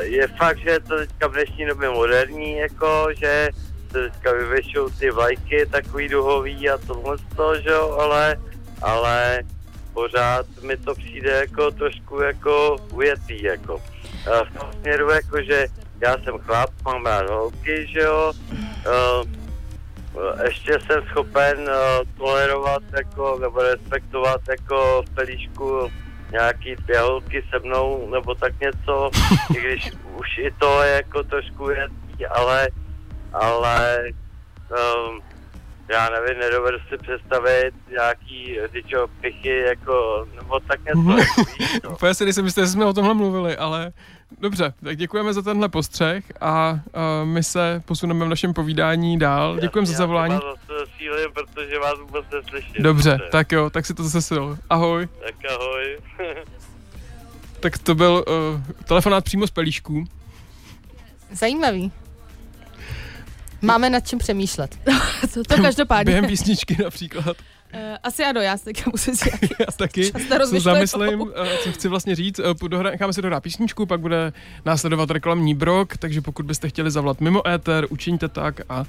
je fakt, že je to teďka v dnešní době moderní, jako že se teďka vyvěšou ty vlajky takový duhový a tohle z toho, že jo, ale, ale pořád mi to přijde jako trošku jako ujetý, jako. A v tom směru, jako že já jsem chlap, mám rád holky, že jo. Uh, ještě jsem schopen uh, tolerovat jako, nebo respektovat jako v pelíšku nějaký dvě holky se mnou, nebo tak něco, i když už i to je jako trošku věcí, ale, ale um, já nevím, nedovedu si představit nějaký tyčo pichy, jako, nebo tak něco, no. Úplně si nejsem jistý, jsme o tomhle mluvili, ale dobře, tak děkujeme za tenhle postřeh a uh, my se posuneme v našem povídání dál. Děkujeme za Já zavolání. sílím, protože vás vůbec neslyším. Dobře, tak jo, tak si to zase sil. Ahoj. Tak ahoj. Tak to byl uh, telefonát přímo z pelíšků. Zajímavý. Máme nad čím přemýšlet. to, to každopádně. Během písničky například. Eh, asi ano, já si teďka musím si Já taky se zamyslím, eh, co chci vlastně říct. Eh, dohra- Necháme si dohrát písničku, pak bude následovat reklamní brok, takže pokud byste chtěli zavolat mimo éter, učiňte tak a uh,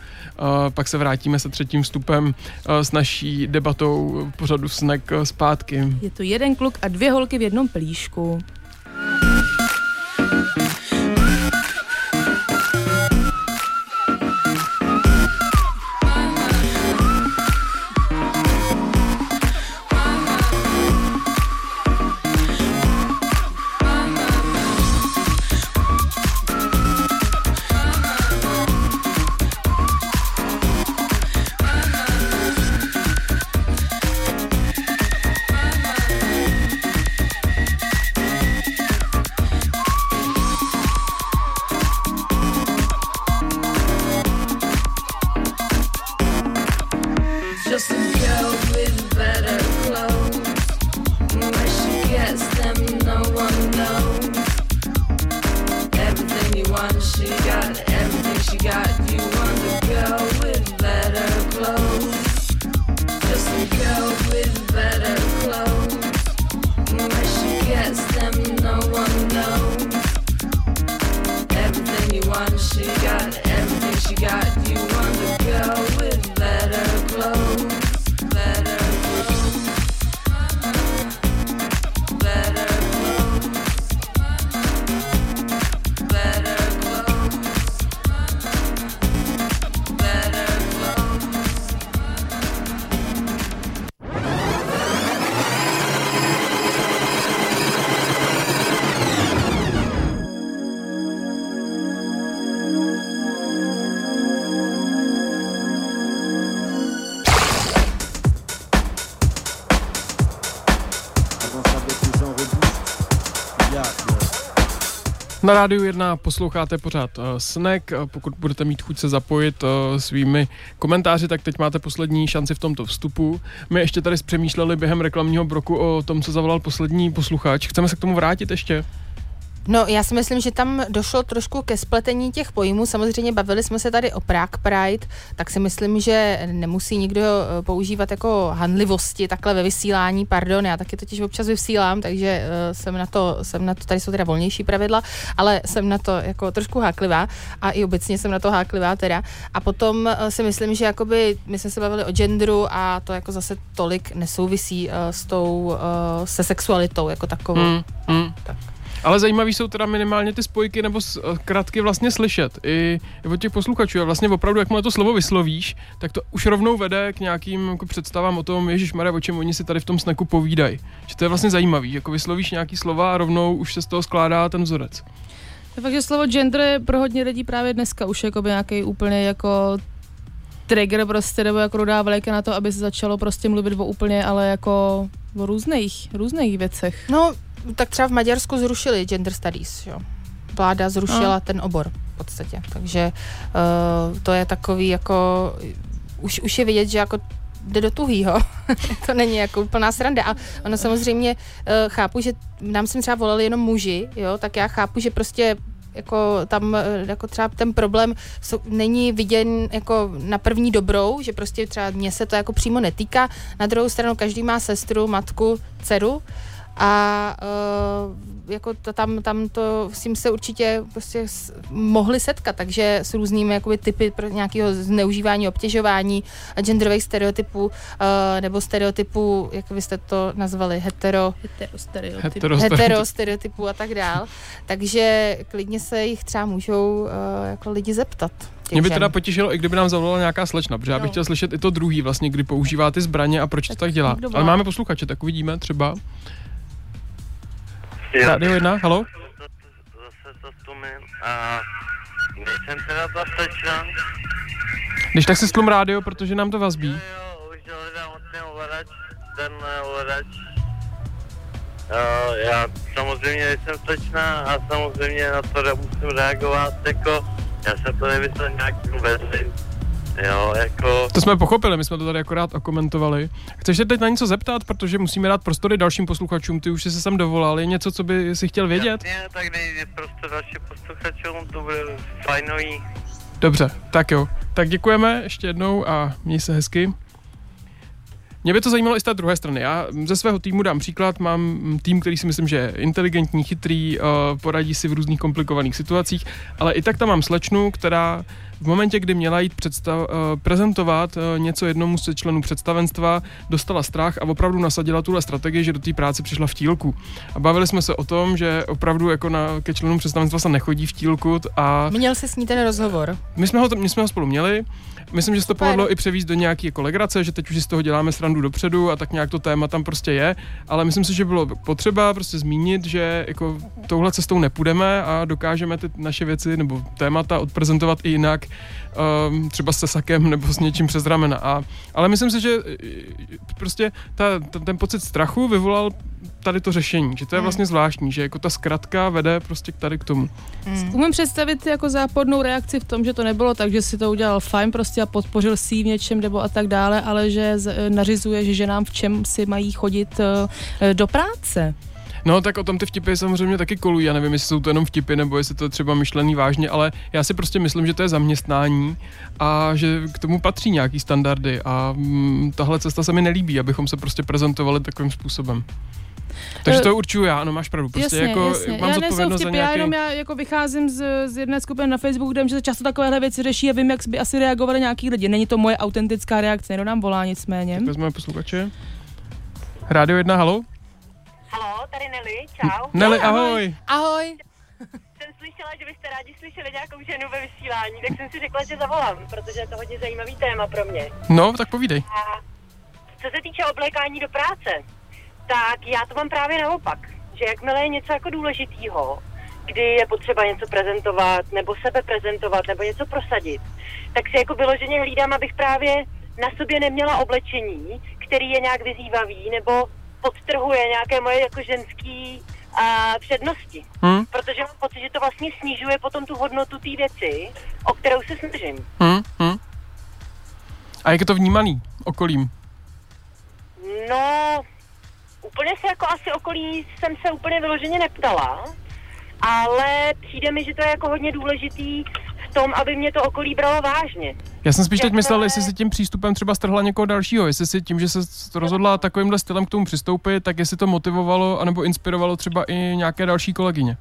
pak se vrátíme se třetím vstupem uh, s naší debatou pořadu Snack eh, zpátky. Je to jeden kluk a dvě holky v jednom pelíšku. Na rádiu 1 posloucháte pořád uh, Snack. Uh, pokud budete mít chuť se zapojit uh, svými komentáři, tak teď máte poslední šanci v tomto vstupu. My ještě tady přemýšleli během reklamního broku o tom, co zavolal poslední posluchač. Chceme se k tomu vrátit ještě? No, já si myslím, že tam došlo trošku ke spletení těch pojmů. Samozřejmě bavili jsme se tady o Prague Pride, tak si myslím, že nemusí nikdo eh, používat jako handlivosti takhle ve vysílání. Pardon, já taky totiž občas vysílám, takže uh, jsem na to, jsem na to, tady jsou teda volnější pravidla, ale jsem na to jako trošku háklivá a i obecně jsem na to háklivá teda. A potom uh, si myslím, že jakoby my jsme se bavili o genderu a to jako zase tolik nesouvisí uh, s tou, uh, se sexualitou jako takovou. Mm, mm. Ale zajímavý jsou teda minimálně ty spojky nebo zkratky vlastně slyšet i, i od těch posluchačů. A vlastně opravdu, jakmile to slovo vyslovíš, tak to už rovnou vede k nějakým jako představám o tom, Ježíš Maria, o čem oni si tady v tom snaku povídají. Že to je vlastně zajímavý, jako vyslovíš nějaký slova a rovnou už se z toho skládá ten vzorec. Je fakt, že slovo gender je pro hodně lidí právě dneska už jako nějaký úplně jako trigger prostě, nebo jako rudá vlejka na to, aby se začalo prostě mluvit o úplně, ale jako o různých, různých věcech. No, tak třeba v Maďarsku zrušili gender studies, jo. Vláda zrušila No. ten obor v podstatě, takže uh, to je takový jako, už, už je vidět, že jako jde do tuhýho. to není jako úplná sranda. A ono samozřejmě uh, chápu, že nám sem třeba volali jenom muži, jo, tak já chápu, že prostě jako tam eh, jako třeba ten problém so, není viděn jako na první dobrou, že prostě třeba mě se to jako přímo netýká. Na druhou stranu každý má sestru, matku, dceru a uh, jako to, tam, tam to s tím se určitě prostě s, mohli setkat, takže s různými jakoby, typy pro nějakého zneužívání, obtěžování, genderových stereotypů, uh, nebo stereotypů, jak vy jste to nazvali, hetero, Heterostereotyp. Hetero- hetero stereotypů a tak dál. Takže klidně se jich třeba můžou uh, jako lidi zeptat. Mě by teda potěšilo, i kdyby nám zavolala nějaká slečna, protože já bych No. chtěl slyšet i to druhý, vlastně, kdy používá ty zbraně a proč to tak dělá. Ale máme posluchače, tak uvidíme třeba. Jo. Radio 1, halo? Zase to stumím a nejsem teda ta slečna. Když tak si stlum rádio, protože nám to vazbí. Jo, jo, už hledám ten ovladač, ten eh, ovladač. Jo, já samozřejmě nejsem slečna a samozřejmě na to musím reagovat, jako, já jsem to nemyslel nějak vedli. Jo, jako, To jsme pochopili, my jsme to tady akorát okomentovali. Chceš se teď na něco zeptat, protože musíme dát prostory dalším posluchačům, ty už jsi se sem dovolal, je něco, co by si chtěl vědět? jasně, tak nejde prostě další posluchačům, to bude fajnový. Dobře, tak jo. Tak děkujeme ještě jednou a měj se hezky. Mě by to zajímalo i z té druhé strany. Já ze svého týmu dám příklad. Mám tým, který si myslím, že je inteligentní, chytrý, eh, poradí si v různých komplikovaných situacích, ale i tak tam mám slečnu, která v momentě, kdy měla jít představ, eh, prezentovat eh, něco jednomu z členů představenstva, dostala strach a opravdu nasadila tuhle strategii, že do té práce přišla v tílku. A bavili jsme se o tom, že opravdu jako na, ke členům představenstva se nechodí v tílku a Měl jsi s ní ten rozhovor. my jsme ho, my jsme ho spolu měli. Myslím, že se to povedlo i převíst do nějaké jako legrace, že teď už si z toho děláme srandu dopředu a tak nějak to téma tam prostě je. Ale myslím si, že bylo potřeba prostě zmínit, že jako touhle cestou nepůjdeme a dokážeme ty naše věci nebo témata odprezentovat i jinak, um, třeba se sakem nebo s něčím přes ramena. A, ale myslím si, že e, prostě ta, ta, ten pocit strachu vyvolal tady to řešení, že to je Hmm. vlastně zvláštní, že jako ta zkratka vede prostě k tady k tomu. Mm. Umím představit jako zápornou reakci v tom, že to nebylo tak, že si to udělal fajn prostě a podpořil si v něčem nebo a tak dále, ale že z- nařizuje, že ženám v čem si mají chodit eh, do práce. No, tak o tom ty vtipy samozřejmě taky kolují. Já nevím, jestli jsou to jenom vtipy, nebo jestli to třeba myšlený vážně, ale já si prostě myslím, že to je zaměstnání a že k tomu patří nějaký standardy a mm, tahle cesta se mi nelíbí, abychom se prostě prezentovali takovým způsobem. Takže Eh, to určuju já, ano, máš pravdu. Prostě jasně, jako jasně. mám já nejsem za vtipy, já nějaký... jenom já jako vycházím z, z jedné skupiny na Facebooku, kde že se často takovéhle věci řeší a vím, jak by asi reagovali nějaký lidi. Není to moje autentická reakce, někdo nám volá nicméně. Tak vezmeme posluchače. Rádio 1, halo? Halo, tady Nelly, čau. Nelly, ahoj. Ahoj. Jsem slyšela, že byste rádi slyšeli nějakou ženu ve vysílání, tak jsem si řekla, že zavolám, protože je to hodně zajímavý téma pro mě. No, tak povídej. A co se týče oblékání do práce, tak já to mám právě naopak, že jakmile je něco jako důležitýho, kdy je potřeba něco prezentovat, nebo sebe prezentovat, nebo něco prosadit, tak si jako vyloženě hlídám, abych právě na sobě neměla oblečení, který je nějak vyzývavý, nebo podtrhuje nějaké moje jako ženský a, přednosti. Hm? Protože mám pocit, že to vlastně snižuje potom tu hodnotu té věci, o kterou se snažím. Hm? Hm? A jak je to vnímaný okolím? No, úplně se jako asi okolí jsem se úplně vyloženě neptala, ale přijde mi, že to je jako hodně důležitý v tom, aby mě to okolí bralo vážně. Já jsem spíš teď myslel, jestli si tím přístupem třeba strhla někoho dalšího, jestli si tím, že se rozhodla takovýmhle stylem k tomu přistoupit, tak jestli to motivovalo anebo inspirovalo třeba i nějaké další kolegyně.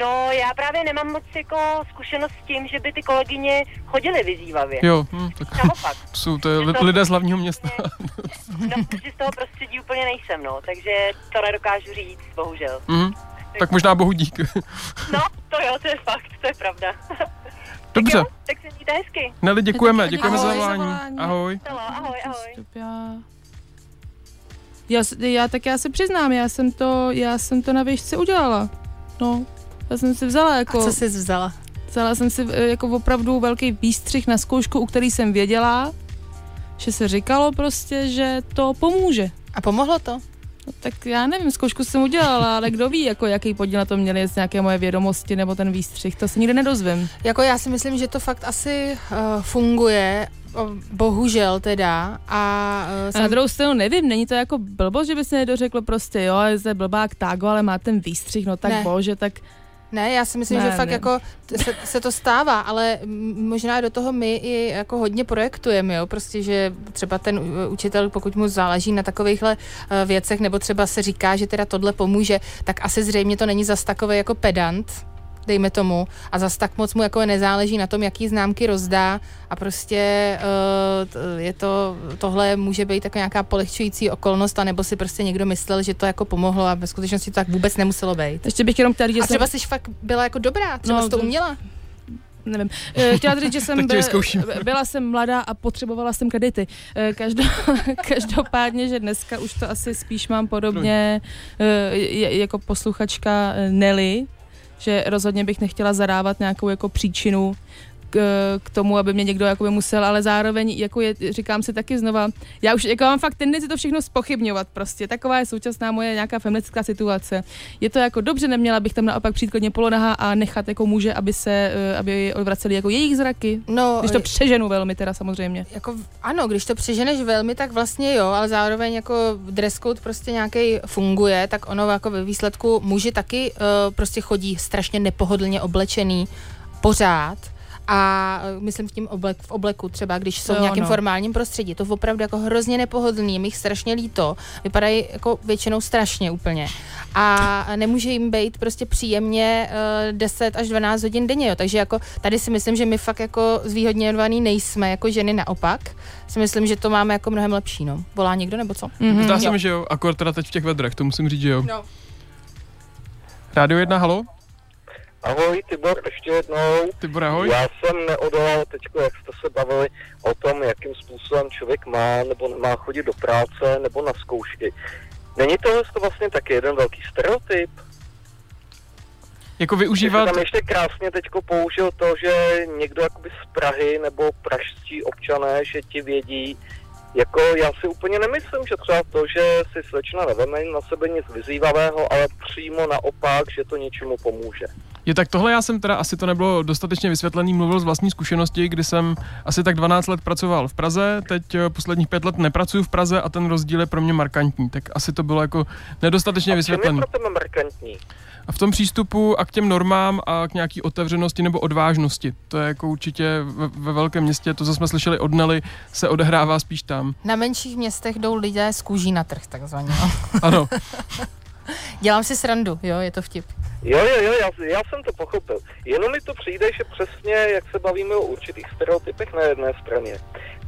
No, já právě nemám moc jako zkušenost s tím, že by ty kolegyně chodily vyzývavě. Jo, hm, tak Naopak. jsou to li- to- lidé z hlavního města. No, protože z toho prostředí úplně nejsem, no, takže to nedokážu říct, bohužel. Mhm. Tak možná bohu dík. No, to jo, to je fakt, to je pravda. Dobře, Jo, tak se mějte hezky. Neli, děkujeme, Taky děkujeme za ahoj, za volání. Ahoj. Ahoj, ahoj. Vstup, já... Já, já, tak já se přiznám, já jsem to, já jsem to na výšce udělala. No, já jsem si vzala jako... A co jsi vzala? Vzala jsem si eh, jako opravdu velký výstřih na zkoušku, u který jsem věděla, že se říkalo prostě, že to pomůže. A pomohlo to? Tak já nevím, zkoušku jsem udělala, ale kdo ví, jako jaký podíl na to měly z nějaké moje vědomosti nebo ten výstřih, to se nikdy nedozvím. Jako já si myslím, že to fakt asi uh, funguje, bohužel teda. A, uh, A na druhou stranu nevím, není to jako blbost, že by se někdo řekl prostě, jo, je zde blbák tágo, ale má ten výstřih, no tak Ne. bože, tak Ne, já si myslím, Ne, že fakt ne. jako se, se to stává, ale možná do toho my i jako hodně projektujeme, jo, prostě, že třeba ten u- učitel, pokud mu záleží na takovýchhle eh, věcech, nebo třeba se říká, že teda tohle pomůže, tak asi zřejmě to není zas takový jako pedant, dejme tomu, a zas tak moc mu jako nezáleží na tom, jaký známky rozdá a prostě eh, t- je to, tohle může být jako nějaká polehčující okolnost, anebo si prostě někdo myslel, že to jako pomohlo a ve skutečnosti to tak vůbec nemuselo být. Ještě bych jenom říct, že A třeba jsem... jsi fakt byla jako dobrá, třeba No, jsi to uměla. Nevím. Eh, Chtěla říct, že jsem Tak tě byl, vyzkouším. byla jsem mladá a potřebovala jsem kredity. Eh, Každo, každopádně, že dneska už to asi spíš mám podobně jako posluchačka Nelly, že rozhodně bych nechtěla zadávat nějakou jako příčinu k, k tomu, aby mě někdo jakoby musel, ale zároveň jako je, říkám si taky znova, já už jako mám fakt tendenci to všechno spochybňovat prostě, taková je současná moje nějaká feministická situace. Je to jako dobře, neměla bych tam naopak přijít klidně polonaha a nechat jako muže, aby se, eh, aby odvraceli jako jejich zraky, No, když to přeženu velmi teda samozřejmě. jako, ano, když to přeženeš velmi, tak vlastně jo, ale zároveň jako dress code prostě nějaký funguje, tak ono jako ve výsledku muži taky uh, prostě chodí strašně nepohodlně oblečený pořád a eh, myslím v tím oblek, v obleku třeba, když jsou v nějakém ano. formálním prostředí, to opravdu jako hrozně nepohodlný, je mi jich strašně líto, vypadají jako většinou strašně úplně a nemůže jim být prostě příjemně uh, 10 až 12 hodin denně, jo. takže jako tady si myslím, že my fakt jako zvýhodněvaný nejsme jako ženy naopak, si myslím, že to máme jako mnohem lepší, no. Volá někdo nebo co? Mhm. Zdá se mi, že jo, akor teda teď v těch vedrech, to musím říct, že jo. No. Rádio 1, halo? Ahoj, Tibor, ještě jednou. Tibor, ahoj. Já jsem neodolal teď, jak jste se bavili o tom, jakým způsobem člověk má nebo nemá chodit do práce nebo na zkoušky. Není tohle to vlastně taky jeden velký stereotyp? Jako využívat... tam ještě krásně teďko použil to, že někdo jakoby z Prahy nebo pražští občané, že ti vědí, jako já si úplně nemyslím, že třeba to, že si slečna neveme na sebe nic vyzývavého, ale přímo naopak, že to něčemu pomůže. Je tak tohle já jsem teda, asi to nebylo dostatečně vysvětlený, mluvil z vlastní zkušenosti, kdy jsem asi tak 12 let pracoval v Praze, teď eh, posledních pět let nepracuju v Praze a ten rozdíl je pro mě markantní, tak asi to bylo jako nedostatečně A čem je vysvětlený. pro tebe markantní? A v tom přístupu a k těm normám a k nějaký otevřenosti nebo odvážnosti, to je jako určitě ve, ve velkém městě, to, co jsme slyšeli od Nelly, se odehrává spíš tam. Na menších městech jdou lidé z kůží na trh, takzvaně. no. Ano, Dělám si srandu, jo, je to vtip. Jo, jo, jo, já, já jsem to pochopil. Jenom mi to přijde, že přesně, jak se bavíme o určitých stereotypech na jedné straně,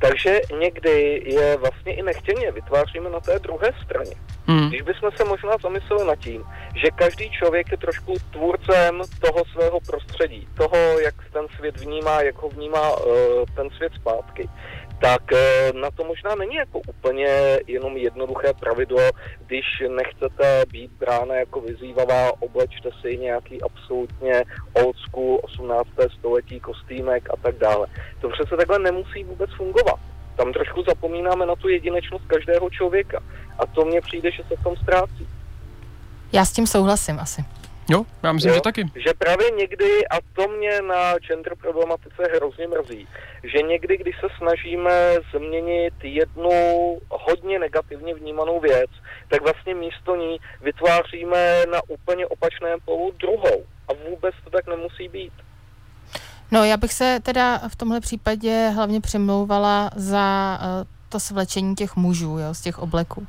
takže někdy je vlastně i nechtěně vytváříme na té druhé straně. Hmm. Když bychom se možná zamysleli nad tím, že každý člověk je trošku tvůrcem toho svého prostředí, toho, jak ten svět vnímá, jak ho vnímá uh, ten svět zpátky, tak uh, na to možná není jako úplně jenom jednoduché pravidlo, když nechcete být brána jako vyzývavá, oblečte si nějaký absolutně old school 18. století kostýmek a tak dále. To přece takhle nemusí vůbec fungovat. Tam trošku zapomínáme na tu jedinečnost každého člověka. A to mně přijde, že se v tom ztrácí. Já s tím souhlasím asi. Jo, já myslím, Jo? že taky. Že právě někdy, a to mě na gender problematice hrozně mrzí, že někdy, když se snažíme změnit jednu hodně negativně vnímanou věc, tak vlastně místo ní vytváříme na úplně opačném polu druhou. A vůbec to tak nemusí být. No, já bych se teda v tomhle případě hlavně přemlouvala za uh, to svlečení těch mužů, jo, z těch obleků.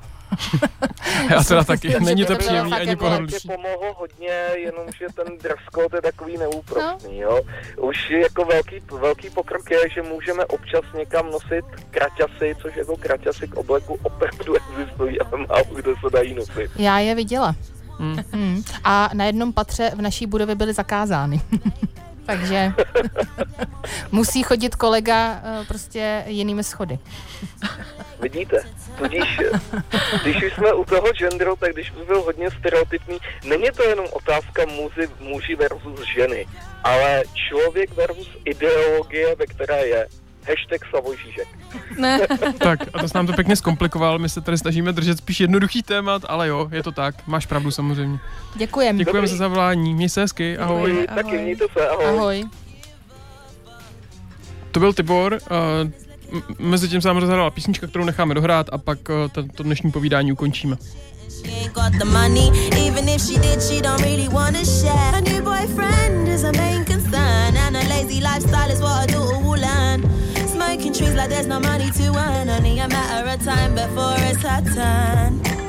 Já teda taky, Myslím, není to příjemný ani jako pohodlný. Tě pomohlo hodně, jenomže ten dress je takový neúprostný, jo. Už jako velký, velký pokrok je, že můžeme občas někam nosit kraťasy, což jako kraťasy k obleku opravdu existují, ale málo kde se dají nosit. Já je viděla. Hmm. Hmm. A na jednom patře v naší budově byly zakázány. Takže musí chodit kolega eh, prostě jinými schody. Vidíte? Tudíž, když už jsme u toho genderu, tak když by byl hodně stereotypní, není to jenom otázka muži, muži versus ženy, ale člověk versus ideologie, ve které je. Hashtag Slavoj Žižek. Ne. Tak a to se nám to pěkně zkomplikoval, my se tady snažíme držet spíš jednoduchý témat, ale jo, je to tak, máš pravdu samozřejmě. Děkujem. Děkujeme Dobrý. za zavolání, měj se hezky, ahoj. Děkuji. Taky Ahoj. mějte se, ahoj. Ahoj. To byl Tibor, uh, mezi tím se nám rozhrála písnička, kterou necháme dohrát a pak uh, tento dnešní povídání ukončíme. She ain't got the money. Even if she did, she don't really wanna share. Her new boyfriend is a main concern, and a lazy lifestyle is what her daughter will learn. Smoking trees like there's no money to earn, only a matter of time before it's her turn.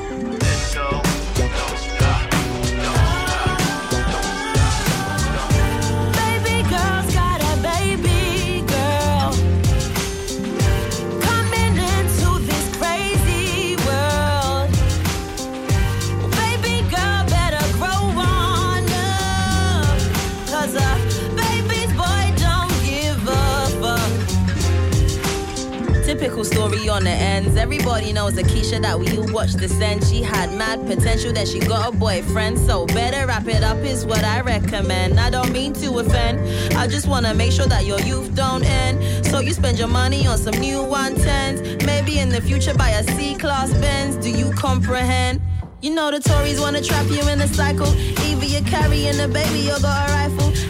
The ends. Everybody knows Akeisha that we all watched the send. She had mad potential, then she got a boyfriend. So better wrap it up is what I recommend. I don't mean to offend. I just wanna make sure that your youth don't end. So you spend your money on some new 110s. Maybe in the future buy a C-class Benz. Do you comprehend? You know the Tories wanna trap you in the cycle. Either you're carrying a baby or got a rifle.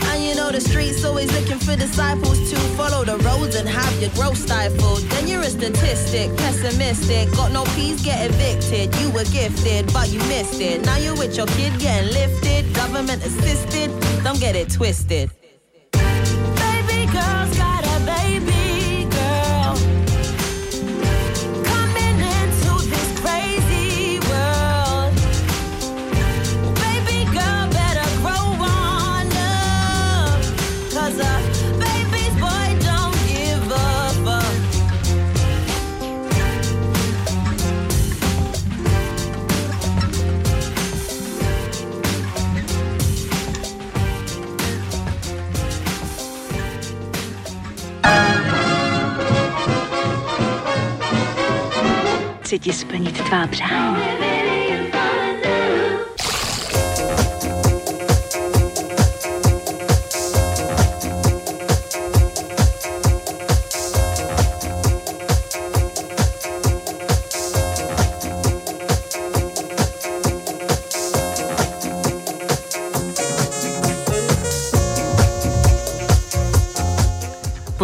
Know the streets always looking for disciples to follow the roads and have your growth stifled. Then you're a statistic, pessimistic. Got no peace, get evicted. You were gifted, but you missed it. Now you're with your kid getting lifted, government assisted. Don't get it twisted. Chci ti splnit tvá přání.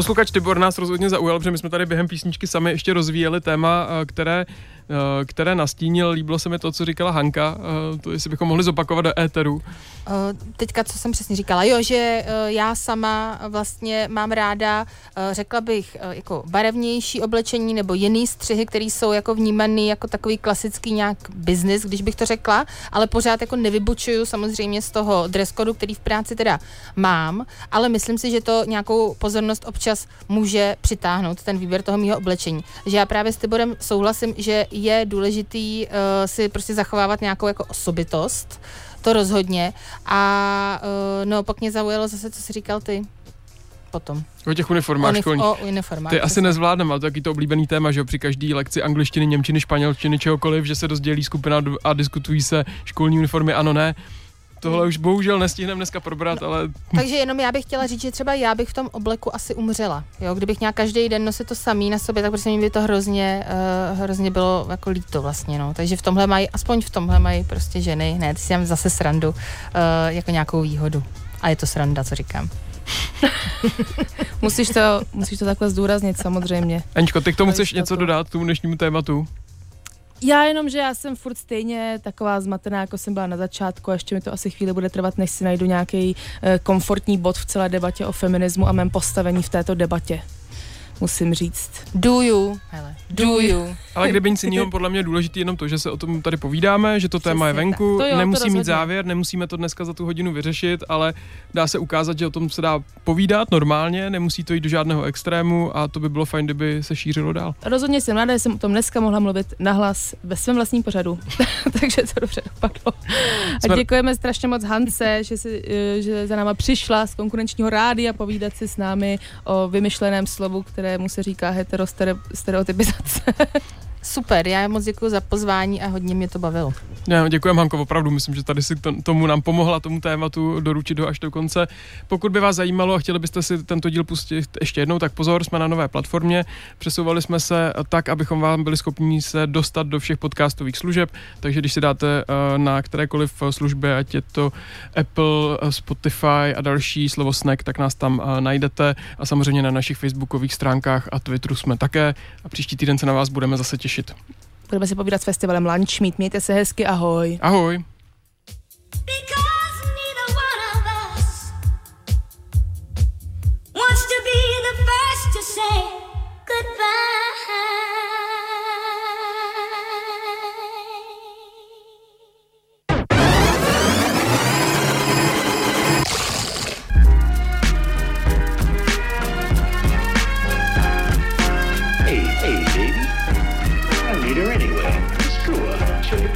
Posluchač Tibor nás rozhodně zaujal, protože my jsme tady během písničky sami ještě rozvíjeli téma, eh, které, eh, které nastínil. Líbilo se mi to, co říkala Hanka, eh, to jestli bychom mohli zopakovat do éteru. Teďka, co jsem přesně říkala, jo, že já sama vlastně mám ráda, řekla bych, jako barevnější oblečení nebo jiný střihy, které jsou jako vnímaný jako takový klasický nějak biznis, když bych to řekla, ale pořád jako nevybočuju samozřejmě z toho dress který v práci teda mám, ale myslím si, že to nějakou pozornost občas může přitáhnout, ten výběr toho mýho oblečení. Že já právě s Tiborem souhlasím, že je důležitý uh, si prostě zachovávat nějakou jako osobitost, to rozhodně. A uh, no, pak mě zaujalo zase, co jsi říkal ty potom. O těch uniformách Unif- školních. o uniformách, Ty asi přesně. nezvládneme, ale to je taky to oblíbený téma, že při každý lekci angličtiny, němčiny, španělštiny, čehokoliv, že se rozdělí skupina a diskutují se školní uniformy, ano, ne. Tohle už bohužel nestihneme dneska probrat, ale Takže jenom já bych chtěla říct, že třeba já bych v tom obleku asi umřela. Jo? Kdybych měla každý den nosit to samý na sobě, tak prostě mi by to hrozně, uh, hrozně bylo jako líto vlastně. No. Takže v tomhle mají, aspoň v tomhle mají prostě ženy, ne, ty si mám zase srandu, uh, jako nějakou výhodu. A je to sranda, co říkám. Musíš to, musíš to takhle zdůraznit samozřejmě. Aničko, ty k tomu chceš něco dodat, k tomu dnešnímu tématu? Já jenom, že já jsem furt stejně taková zmatená, jako jsem byla na začátku a ještě mi to asi chvíli bude trvat, než si najdu nějaký eh, komfortní bod v celé debatě o feminismu a mém postavení v této debatě. Musím říct. Do you. Hele, do you. Ale kdyby nic jiného, podle mě je důležité jenom to, že se o tom tady povídáme, že to téma je venku, tak. To jo, to nemusí mít rozhodně. závěr, nemusíme to dneska za tu hodinu vyřešit, ale dá se ukázat, že o tom se dá povídat normálně, nemusí to jít do žádného extrému a to by bylo fajn, kdyby se šířilo dál. Rozhodně jsem ráda, že jsem o tom dneska mohla mluvit nahlas ve svém vlastním pořadu. Takže to dobře dopadlo. A děkujeme strašně moc Hance, že, si, eh, že za náma přišla z konkurenčního rádia povídat si s námi o vymyšleném slovu, kterému se říká heterostereotypizace. Super, já moc děkuji za pozvání a hodně mě to bavilo. Já děkujem, Hanko, opravdu. Myslím, že tady si to, tomu nám pomohla, tomu tématu doručit ho až do konce. Pokud by vás zajímalo a chtěli byste si tento díl pustit ještě jednou, tak pozor, jsme na nové platformě. Přesouvali jsme se tak, abychom vám byli schopni se dostat do všech podcastových služeb, takže když si dáte eh, na kterékoliv službě, ať je to Apple, Spotify a další slovo snack, tak nás tam eh, najdete a samozřejmě na našich facebookových stránkách a Twitteru jsme také a příští týden se na vás budeme zase těšit. Budeme si povídat s festivalem Lunch Meet. Mějte se hezky, ahoj. Ahoj. wants to be the first to say goodbye.